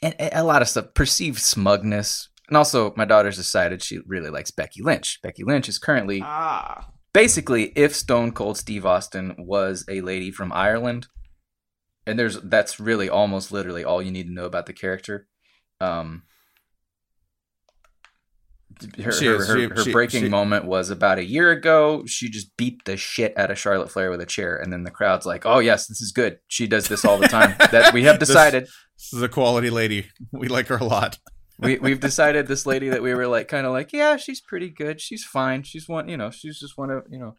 and and a lot of stuff perceived smugness. And also my daughter's decided she really likes becky lynch. Becky lynch is currently
Ah,
basically if stone cold steve austin was a lady from ireland and there's that's really almost literally all you need to know about the character um her,
She
her, her, her
she-
breaking
she-
moment was about a year ago. She just beat the shit out of Charlotte Flair with a chair, and then the crowd's like, "Oh yes, this is good. She does this all the time." that we have
This-
decided.
This is a quality lady. We like her a lot.
we we've decided this lady that we were like kind of like yeah she's pretty good she's fine she's one you know she's just one of you know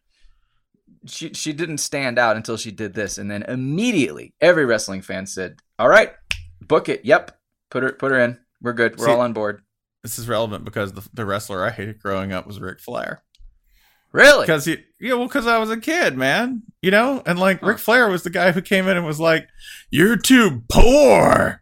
she she didn't stand out until she did this and then immediately every wrestling fan said all right book it yep put her put her in we're good we're
See-
all on board
This is relevant because the, the wrestler I hated growing up was Ric Flair.
really
Because he, yeah, well, because I was a kid, man. You know, and like Ric Flair was the guy who came in and was like, "You're too poor.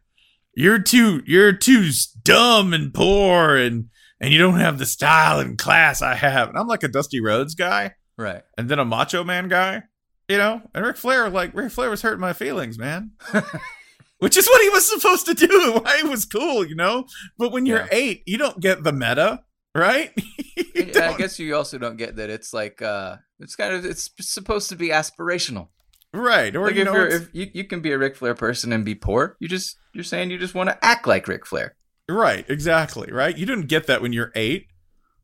You're too, you're too dumb and poor, and and you don't have the style and class I have." And I'm like a Dusty Rhodes guy,
right
and then a Macho Man guy. You know, and Ric Flair, like Ric Flair, was hurting my feelings, man. Which is what he was supposed to do. Why it was cool, you know. But when you're
Yeah.
eight, you don't get the meta, right?
I guess you also don't get that it's like uh it's kind of it's supposed to be aspirational
Right. Or
like
you
if
know,
you're if you, you can be a Ric Flair person and be poor you just you're saying you just want to act like Ric Flair
right, exactly, right? You didn't get that when you're eight,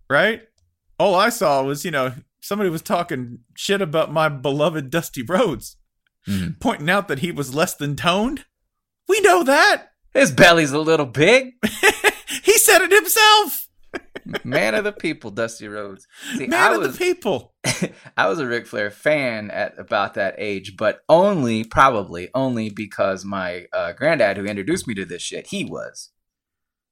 right? All I saw was, you know, somebody was talking shit about my beloved Dusty Rhodes,
Mhm.
pointing out that he was less than toned. We know that.
his belly's a little big
he said it himself.
man of the people, Dusty Rhodes. See,
Man
I
of
was
the people.
I was a Ric Flair fan at about that age, but only probably only because my uh, granddad who introduced me to this shit, he was.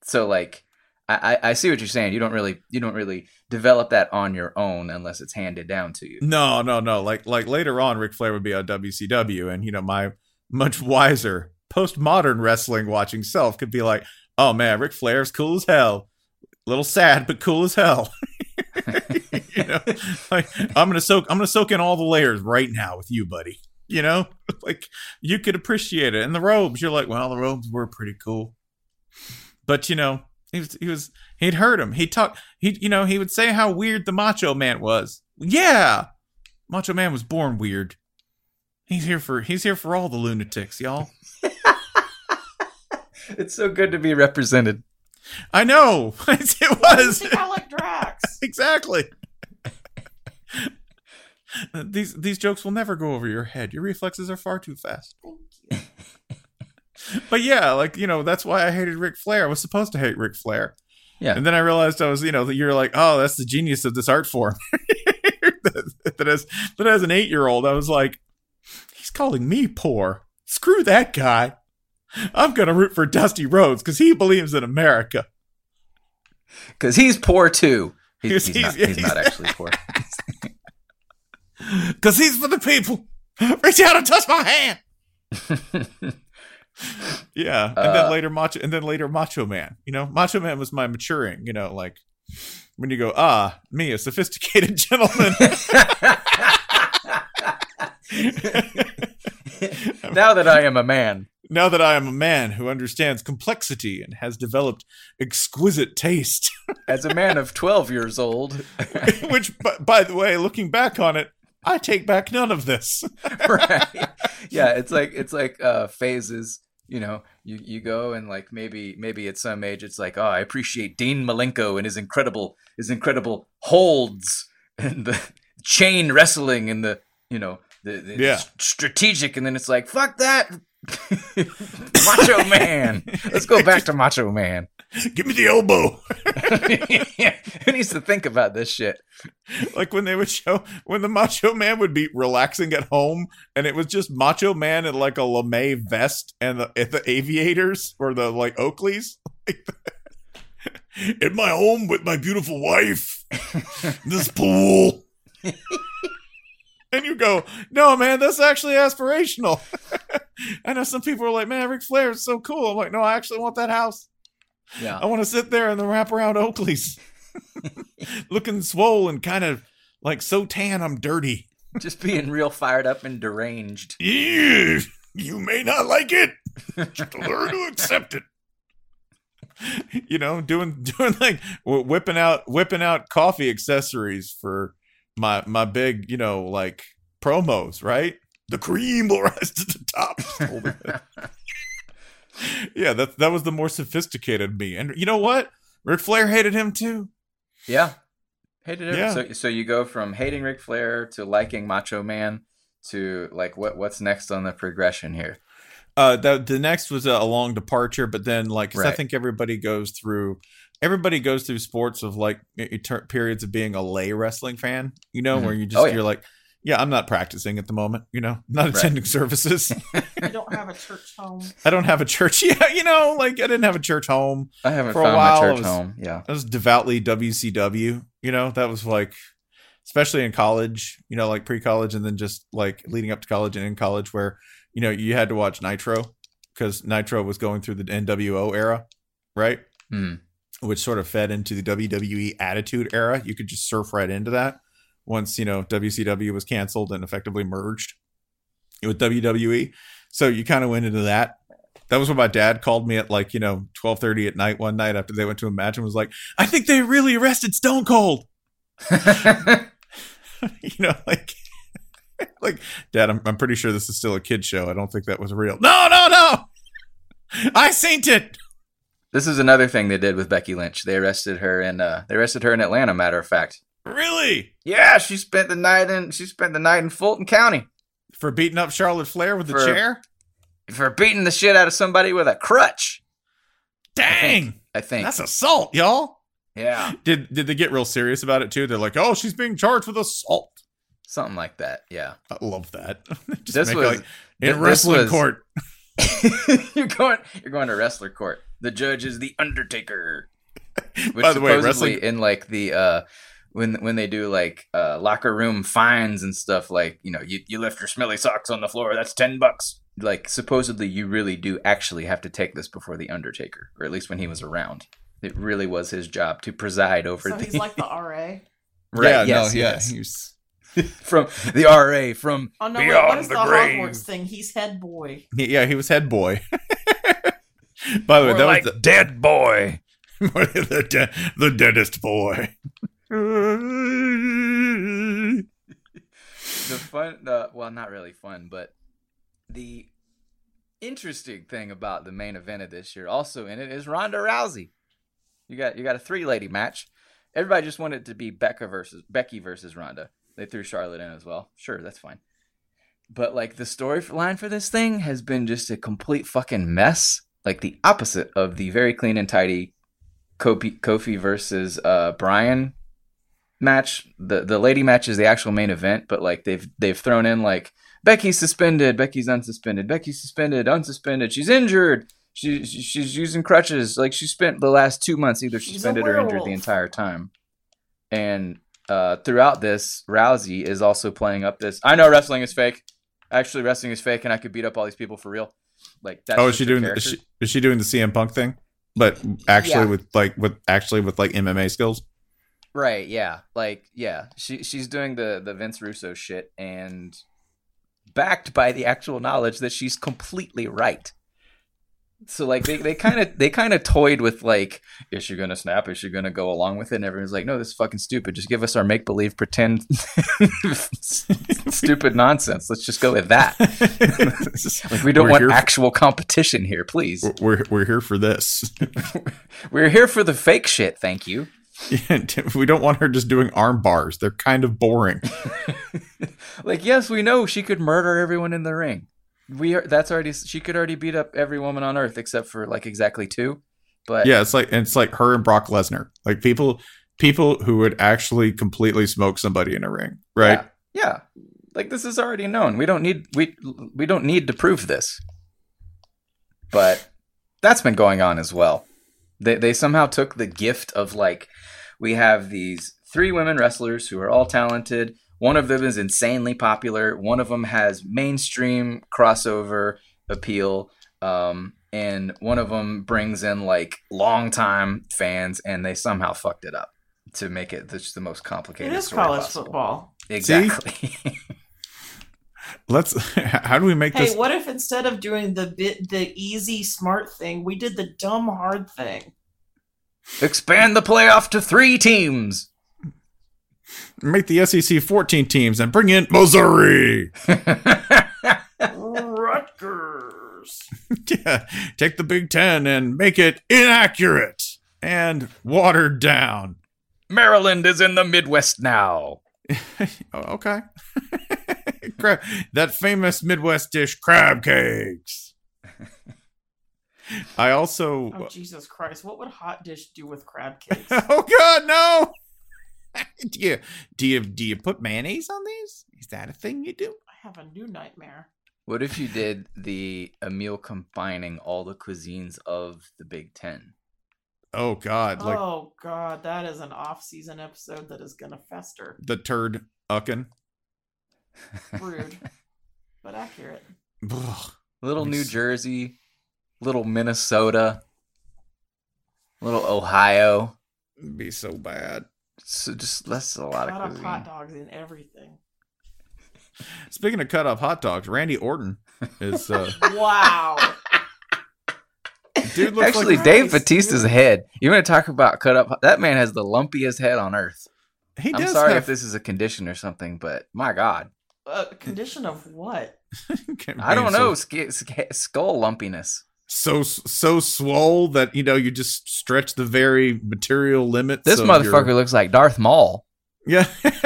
So like, I, I I see what you're saying. You don't really you don't really develop that on your own unless it's handed down to you.
No, no, no. Like like later on, Ric Flair would be on WCW, and you know my much wiser postmodern wrestling watching self could be like, "Oh man, Ric Flair's cool as hell. A Little sad, but cool as hell." you know, like I'm gonna soak I'm gonna soak in all the layers right now with you, buddy. You know, like you could appreciate it. And the robes, you're like, well, the robes were pretty cool, but you know, he was he was he'd heard him. He talked he you know he would say how weird the Macho Man was. Yeah, Macho Man was born weird. He's here for he's here for all the lunatics, y'all.
It's so good to be represented.
I know it was
I like Drax.
exactly. these these jokes will never go over your head. Your reflexes are far too fast. but yeah, like you know, that's why I hated Ric Flair. I was supposed to hate Ric Flair.
Yeah.
And then I realized I was, you know, that you're like, oh, that's the genius of this art form. that, that as that as an eight year old, I was like, he's calling me poor. Screw that guy. I'm gonna root for Dusty Rhodes because he believes in America.
Because he's poor too. He's,
He's-
he's, not,
he's-
he's not actually poor.
Because he's for the people. Reach out and touch my hand. Yeah, and
Uh,
then later Macho, and then later Macho Man. You know, Macho Man was my maturing. You know, like when you go, ah, me, a sophisticated gentleman.
now that I am a man.
Now that I am a man who understands complexity and has developed exquisite taste,
As a man of 12 years old,
which, by, by the way, looking back on it, I take back none of this.
right? Yeah, it's like it's like uh phases. You know, you you go and like maybe maybe at some age it's like, oh, I appreciate Dean Malenko and his incredible his incredible holds and the chain wrestling and the you know the, the
Yeah.
strategic, and then it's like, fuck that, Macho Man. Let's go back to Macho Man.
Give me the elbow.
Who needs to think about this shit?
like when they would show when the Macho Man would be relaxing at home, and it was just Macho Man in like a lame vest and the the aviators or the like Oakleys. Like in my home with my beautiful wife, this pool. and you go, no, man, that's actually aspirational. I know some people are like, man, Ric Flair is so cool. I'm like, no, I actually want that house.
Yeah.
I want to sit there in the wraparound Oakleys, looking swole and kind of like so tan I'm dirty.
Just being real fired up and deranged.
Yeah, you may not like it. Just learn to accept it. You know, doing doing like whipping out whipping out coffee accessories for my my big you know like promos, right? The cream will rise to the top. yeah, that that was the more sophisticated me. And you know what? Ric Flair hated him too.
Yeah. Hated him.
Yeah.
So so you go from hating Ric Flair to liking Macho Man to like what what's next on the progression here?
Uh, the the next was a, long departure, but then like 'cause I think everybody goes through everybody goes through sports of like eter- periods of being a lay wrestling fan. You know,
Mhm.
where you just
Oh, yeah.
you're like, yeah, I'm not practicing at the moment. You know, not
Right.
attending services.
I don't have a church home.
I don't have a church. Yeah, you know, like I didn't have a church home.
I haven't
For a
found
while,
my church
was-
home. Yeah.
I was devoutly WCW. You know, that was like, especially in college. You know, like pre-college and then just like leading up to college and in college, where you know you had to watch Nitro because Nitro was going through the NWO era, right?
Hmm.
Which sort of fed into the WWE Attitude era. You could just surf right into that once you know WCW was canceled and effectively merged with WWE. So you kind of went into that. That was when my dad called me at like you know twelve thirty at night one night after they went to a match and was like, "I think they really arrested Stone Cold." you know, like, like, Dad, I'm I'm pretty sure this is still a kid show. I don't think that was real. No, no, no. I seen it.
This is another thing they did with Becky Lynch. They arrested her in uh they arrested her in Atlanta, matter of fact.
Really?
Yeah, she spent the night in she spent the night in Fulton County
For beating up Charlotte Flair with the
For-
chair?
for beating the shit out of somebody with a crutch.
Dang.
I think.
That's assault, y'all.
yeah.
Did did they get real serious about it too? They're like, "Oh, she's being charged with assault."
Something like that. Yeah.
I love that. Just
This was-
like, in
th- this
wrestling
was-
court.
you're going you're going to wrestler court. The judge is the Undertaker. Which
By the way,
supposedly
wrestling-
in like the uh when when they do like uh locker room fines and stuff like, you know, you, you left your smelly socks on the floor, that's ten bucks. Like supposedly you really do actually have to take this before the Undertaker, or at least when he was around. It really was his job to preside over
So
the
he's like the RA.
Right,
yeah,
yes,
no, yeah.
yes.
he was-
from the RA from
Oh no, wait,
beyond
what is
the
the,
grave.
Hogwarts thing? He's head boy.
he- yeah, he was head boy. By the way,
More
that
like
was the,
dead boy.
the, de- the deadest boy.
the fun the well not really fun but the interesting thing about the main event of this year also in it is Ronda Rousey. You got you got a three lady match. Everybody just wanted it to be Becca versus Becky versus Ronda. They threw Charlotte in as well. Sure that's fine. But like the storyline for this thing has been just a complete fucking mess like the opposite of the very clean and tidy Kofi, Kofi versus uh Bryan match. The the lady match is the actual main event, but like they've they've thrown in like Becky's suspended, Becky's unsuspended, Becky's suspended, unsuspended, she's injured. She, she she's using crutches. Like she spent the last two months either
She's
suspended or injured the entire time. And uh, throughout this, Rousey is also playing up this. I know wrestling is fake. Actually, wrestling is fake, and I could beat up all these people for real. Like that's
oh, is she doing? Is she, is she doing the CM Punk thing? But actually,
Yeah.
with like with actually with like MMA skills.
Right, yeah. Like, yeah. She she's doing the the Vince Russo shit and backed by the actual knowledge that she's completely right. So like they they kind of they kind of toyed with like is she gonna snap? Is she gonna go along with it? And everyone's like no this is fucking stupid. Just give us our make believe pretend stupid nonsense. Let's just go with that. Like we don't
We're
want
here for-
actual competition here please.
We're we're here for this.
we're here for the fake shit thank you.
We don't want her just doing arm bars. They're kind of boring.
like yes we know she could murder everyone in the ring we are that's already she could already beat up every woman on earth except for like exactly two but
Yeah, it's like it's like her and Brock Lesnar. Like people people who would actually completely smoke somebody in a ring, right?
yeah, yeah. Like this is already known. We don't need we we don't need to prove this. But that's been going on as well. They they somehow took the gift of like we have these three women wrestlers who are all talented one of them is insanely popular one of them has mainstream crossover appeal um and one of them brings in like longtime fans and they somehow fucked it up to make it just the most complicated
is
story
college
possible.
football.
exactly
Let's how do we make
Hey,
this Hey,
what if instead of doing the bit the easy smart thing, we did the dumb hard thing?
expand the playoff to three teams
make the SEC 14 teams and bring in Missouri.
Rutgers.
yeah, take the Big Ten and make it inaccurate and watered down.
Maryland is in the Midwest now.
Oh, okay. Crab, that famous Midwest dish, crab cakes. I also.
Oh uh, Jesus Christ! What would hot dish do with crab cakes?
oh God, no! do you do you do you put mayonnaise on these? Is that a thing you do?
I have a new nightmare.
What if you did the a meal combining all the cuisines of the Big Ten?
Oh God, like
oh God, that is an off-season episode that is gonna fester.
the turd uckin.
Rude, but accurate.
Ugh.
Little New
Nice.
Jersey, little Minnesota, little Ohio.
It'd be so bad.
So just that's a lot
Cut
of
up
cuisine.
hot dogs and everything.
Speaking of cut off hot dogs, Randy Orton is uh,
Wow.
dude looks
Actually,
like
Dave
Christ,
Batista's
dude.
head. You want to talk about cut up? That man has the lumpiest head on earth.
he
I'm sorry
have
if this is a condition or something, but my God,
Uh, condition of what?
I don't
so-
know. Sk- sk- skull lumpiness.
So so swole that you know you just stretch the very material limits.
This
of
motherfucker
your-
looks like Darth Maul.
Yeah.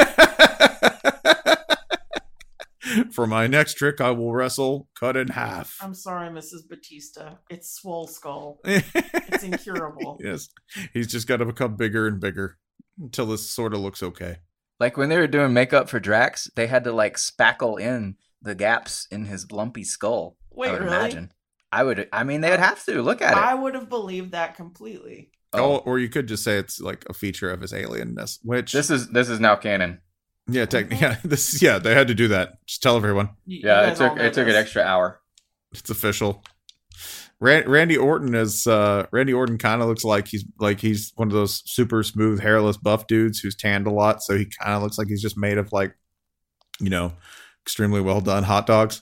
For my next trick, I will wrestle cut in half.
I'm sorry, Mrs. Batista. It's swole skull. It's incurable.
yes, he's just got to become bigger and bigger until this sort of looks okay.
Like when they were doing makeup for Drax, they had to like spackle in the gaps in his lumpy skull.
Wait,
I would
really?
imagine. I would. I mean, they'd have to look at it.
I would have believed that completely.
Oh. or you could just say it's like a feature of his alienness, which
This is this is now canon.
yeah, technically, yeah, this yeah, they had to do that. Just tell everyone
You- you
Yeah, it took
know
it took an extra hour.
it's official. Ran- Randy Orton is uh Randy Orton kind of looks like he's like he's one of those super smooth hairless buff dudes who's tanned a lot, so he kind of looks like he's just made of like you know extremely well done hot dogs.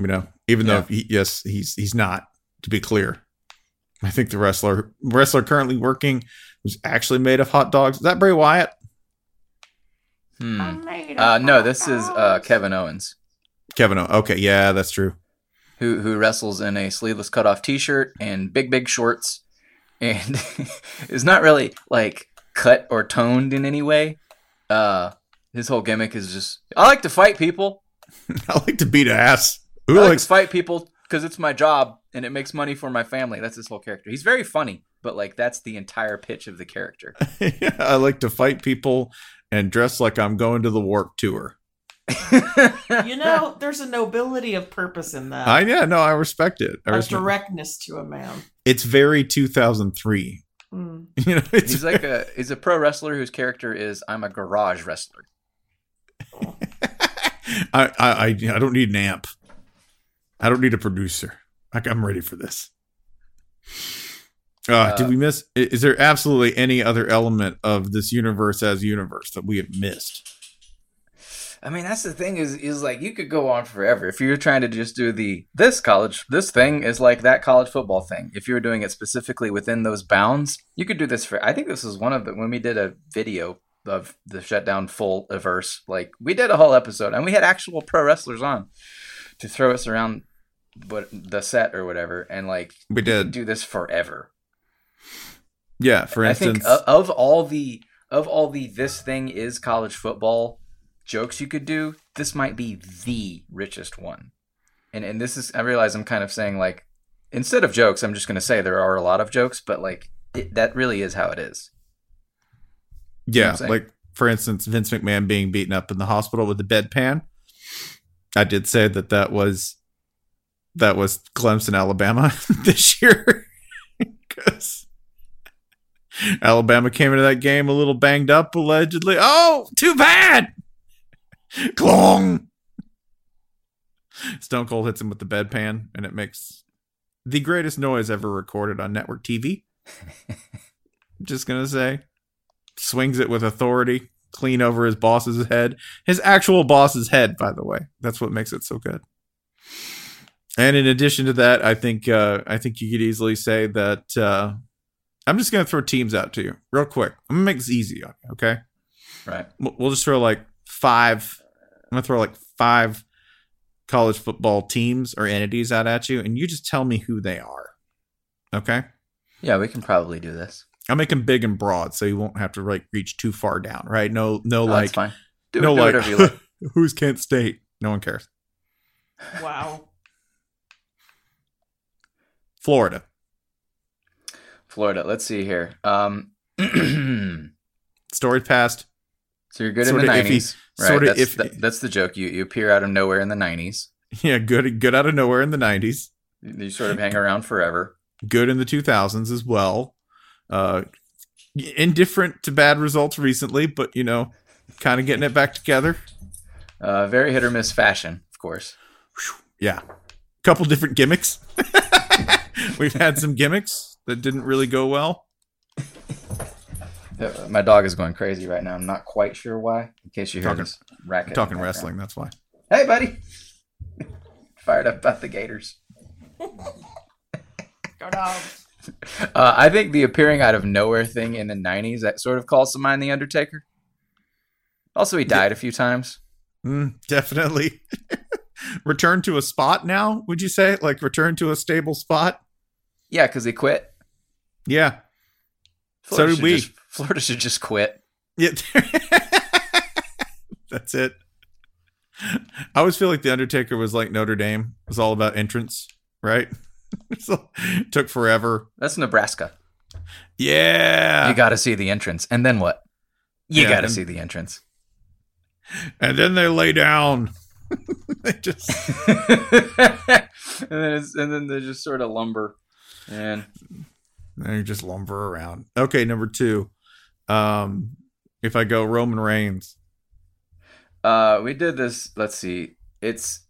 You know, even
Yeah.
though he, yes, he's he's not. To be clear, I think the wrestler wrestler currently working who's actually made of hot dogs. Is that Bray Wyatt?
Hmm. Uh, no,
hot
this is uh. Kevin Owens,
Kevin. O- Okay, yeah, that's true.
who who wrestles in a sleeveless cutoff T-shirt and big big shorts, and is not really like cut or toned in any way. Uh, his whole gimmick is just I like to fight people.
I like to beat ass.
I
Who
like
likes
to fight people because it's my job and it makes money for my family. That's his whole character. He's very funny, but like that's the entire pitch of the character.
I like to fight people and dress like I'm going to the Warped Tour.
You know, there's a nobility of purpose in that.
I yeah, no, I respect it. I
a
respect
directness to a man.
It's very 2003.
Mm.
You know, it's
he's like a he's a pro wrestler whose character is I'm a garage wrestler.
I, I I I don't need an amp. I don't need a producer. Like I'm ready for this. Uh, did
Uh,
we miss? Is there absolutely any other element of this universe as universe that we have missed?
I mean, that's the thing is is like you could go on forever if you're trying to just do the this college this thing is like that college football thing. If you were doing it specifically within those bounds, you could do this for. I think this is one of the when we did a video of the shutdown full averse. Like we did a whole episode and we had actual pro wrestlers on to throw us around what the set or whatever, and like
We did.
do this forever.
Yeah, for
I
instance,
think of, of all the of all the this thing is college football jokes you could do, this might be the richest one. And and this is I realize I'm kind of saying like instead of jokes, I'm just going to say there are a lot of jokes, but like it, that really is how it is.
Yeah, like for instance, Vince McMahon being beaten up in the hospital with the bedpan. I did say that that was that was Clemson, Alabama this year because Alabama came into that game a little banged up, allegedly. Oh, too bad. Glong. Stone Cold hits him with the bedpan, and it makes the greatest noise ever recorded on network TV. Just gonna say swings it with authority, clean over his boss's head. His actual boss's head, by the way. That's what makes it so good. And in addition to that, I think uh, I think you could easily say that uh, I'm just gonna throw teams out to you real quick. I'm gonna make this easy on you, okay?
Right.
We'll we'll just throw like five. I'm gonna throw like five college football teams or entities out at you, and you just tell me who they are. Okay.
Yeah, we can probably do this.
I'll make them big and broad, so you won't have to like reach too far down. Right? No, no,
Oh,
like
that's fine. Do,
no,
do
like
you like.
who's Kent State? No one cares.
Wow.
Florida.
Florida. Let's see here. Um,
Story past.
So you're good in the nineties, right?
Sorta
that's,
iffy.
that- that's the joke. You you appear out of nowhere in the nineties.
Yeah, good. Good out of nowhere in the '90s.
You sort of hang around forever.
Good in the 2000s as well. Uh, indifferent to bad results recently, but you know, kind of getting it back together.
Uh, very hit or miss fashion, of course.
Yeah, couple different gimmicks. We've had some gimmicks that didn't really go well.
My dog is going crazy right now. I'm not quite sure why. In case you hear
Talking-
this racket. in the
Talking
background.
wrestling, that's why.
Hey, buddy. Fired up about the Gators.
Go dogs.
Uh, I think the appearing out of nowhere thing in the '90s that sort of calls to mind the Undertaker. Also, he died a few times.
Mm, definitely. return to a spot now, would you say? Like return to a stable spot?
Yeah, because he quit.
Yeah.
Florida
did
should
we.
Just, Florida should just quit.
Yeah. That's it. I always feel like the Undertaker was like Notre Dame. It was all about entrance, right? so took forever.
That's Nebraska.
Yeah.
You got to see the entrance, and then what? You
Yeah,
got to see the entrance.
and then they lay down. they just
and then it's, and then they just sort of lumber, and
they just lumber around. Okay, number two. Um if I go Roman Reigns.
Uh, we did this. Let's see. It's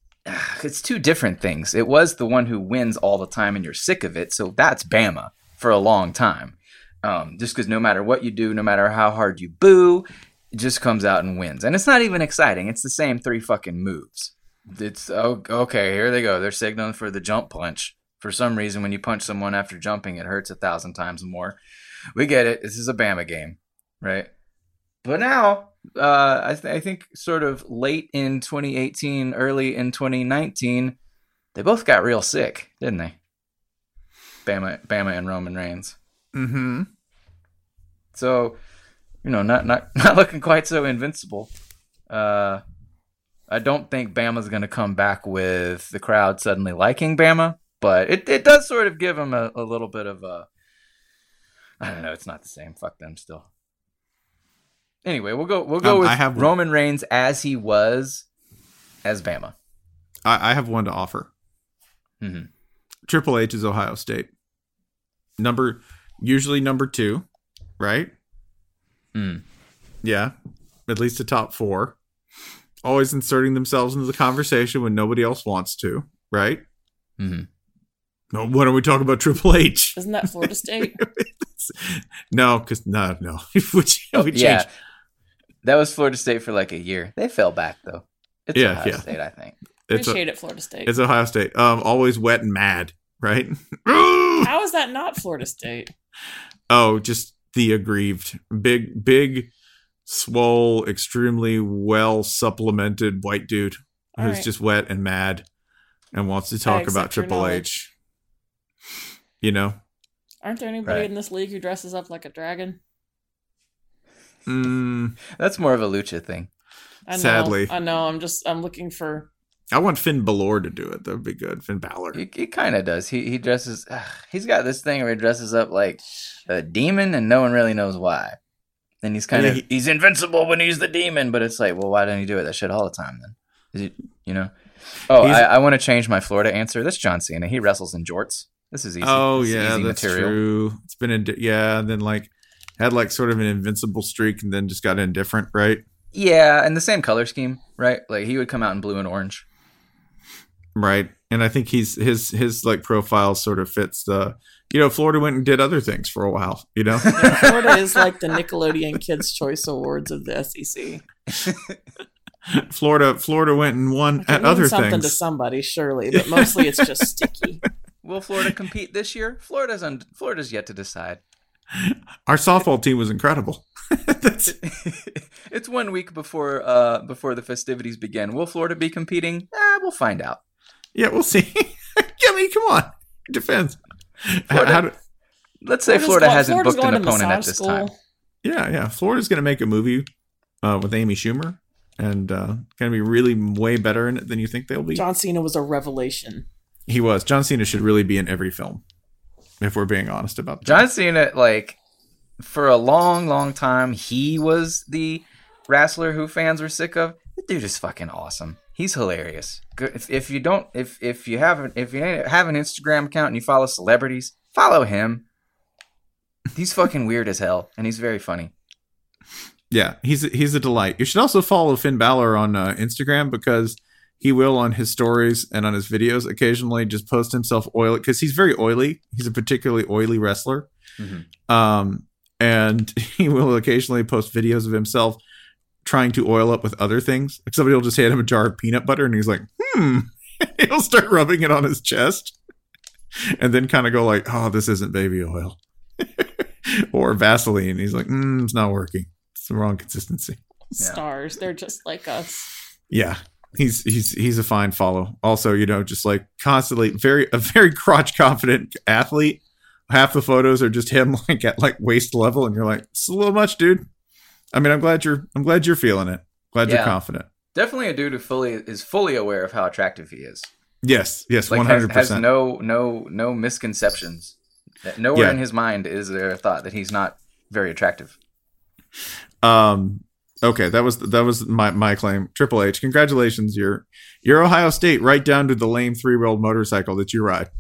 it's two different things. It was the one who wins all the time, and you're sick of it. So that's Bama for a long time. Um, just because no matter what you do, no matter how hard you boo, just comes out and wins. And it's not even exciting. It's the same three fucking moves. It's oh, okay. Here they go. They're signaling for the jump punch. For some reason, when you punch someone after jumping, it hurts a thousand times more. We get it. This is a Bama game, right? But now, uh, I, th- I think sort of late in 2018, early in 2019, they both got real sick, didn't they? Bama, Bama, and Roman Reigns.
Mm-hmm.
So, you know, not not not looking quite so invincible. Uh, I don't think Bama's going to come back with the crowd suddenly liking Bama, but it, it does sort of give them a, a little bit of a. I don't know. It's not the same. Fuck them still. Anyway, we'll go. We'll go
Um,
with
I have-
Roman Reigns as he was, as Bama.
I, I have one to offer.
Mhm.
Triple H is Ohio State. Number usually number two, right?
Mm.
Yeah. At least the top four. Always inserting themselves into the conversation when nobody else wants to, right?
Mhm.
No, why don't we talk about Triple H?
Isn't that Florida State?
no, because no, no. we, we
yeah,
changed.
that was Florida State for like a year. They fell back though. It's
Yeah,
Ohio
yeah.
State, I think.
It's, a,
Appreciate it, Florida State.
it's Ohio State. Um, always wet and mad, right?
How is that not Florida State?
Oh, just the aggrieved. Big, big, swole, extremely well supplemented white dude
All
who's
right.
just wet and mad and wants to talk about Triple. H. You know?
Aren't there anybody
Right.
in this league who dresses up like a dragon?
Mm,
That's more of a lucha thing.
I know,
Sadly.
I know. I'm just I'm looking for.
I want Finn Balor to do it. That would be good. Finn Balor.
He, he kind of does. He he dresses. he's got this thing where he dresses up like a demon, and no one really knows why. And he's kind
Yeah,
of
he-
he's invincible when he's the demon, but it's like, well, why don't he do it that shit all the time then? Is it you know? Oh, I, I want to change my Florida answer. This John Cena. He wrestles in jorts. This is easy.
oh,
This
yeah,
easy
that's
material.
true. It's been, in, yeah, and then like had like sort of an invincible streak and then just got indifferent, right?
Yeah, and the same color scheme, right? Like he would come out in blue and orange.
Right. And I think he's his his like profile sort of fits the you know, Florida went and did other things for a while, you know?
Florida is like the Nickelodeon Kids Choice Awards of the SEC.
Florida Florida went and won
It
at other
something to somebody, surely, but mostly it's just sticky.
Will Florida compete this year? Florida's un- Florida's yet to decide.
Our softball team was incredible. That's
it's one week before uh before the festivities begin. Will Florida be competing? Eh, we'll find out.
Yeah, we'll see. I mean, come on, defense.
Florida-
How do-
Let's say
Florida's
Florida
go-
hasn't
Florida's
booked an opponent at this
school.
time.
yeah, yeah. Florida's going to make a movie uh, with Amy Schumer, and uh, going to be really way better in it than you think they'll be.
John Cena was a revelation.
He was. John Cena should really be in every film, if we're being honest about that.
John Cena, like, for a long, long time, he was the wrestler who fans were sick of. The dude is fucking awesome. He's hilarious. Good- If, if you don't, if if you haven't, if you have an Instagram account and you follow celebrities, follow him. He's fucking weird as hell, and he's very funny.
Yeah, he's he's a delight. You should also follow Finn Balor on uh, Instagram because he will on his stories and on his videos occasionally just post himself oily because he's very oily. He's a particularly oily wrestler,
Mhm.
um, and he will occasionally post videos of himself trying to oil up with other things. Like somebody will just hand him a jar of peanut butter and he's like, "Hmm." He'll start rubbing it on his chest, and then kind of go like, "Oh, this isn't baby oil." or Vaseline. He's like, mm, it's not working. It's the wrong consistency.
Stars, they're just like us.
Yeah. He's he's he's a fine follow. Also, you know, just like constantly very a very crotch confident athlete. Half the photos are just him like at like waist level, and you're like, it's a little much, dude. I mean, I'm glad you're I'm glad you're feeling it. Glad
Yeah.
you're confident.
Definitely a dude who fully is fully aware of how attractive he is.
Yes, yes,
Like
one
has,
one
hundred
percent.
no no no misconceptions. Nowhere
Yeah.
in his mind is there a thought that he's not very attractive.
Um, okay, that was that was my my claim. Triple H, congratulations, you're you're Ohio State, right down to the lame three wheeled motorcycle that you ride.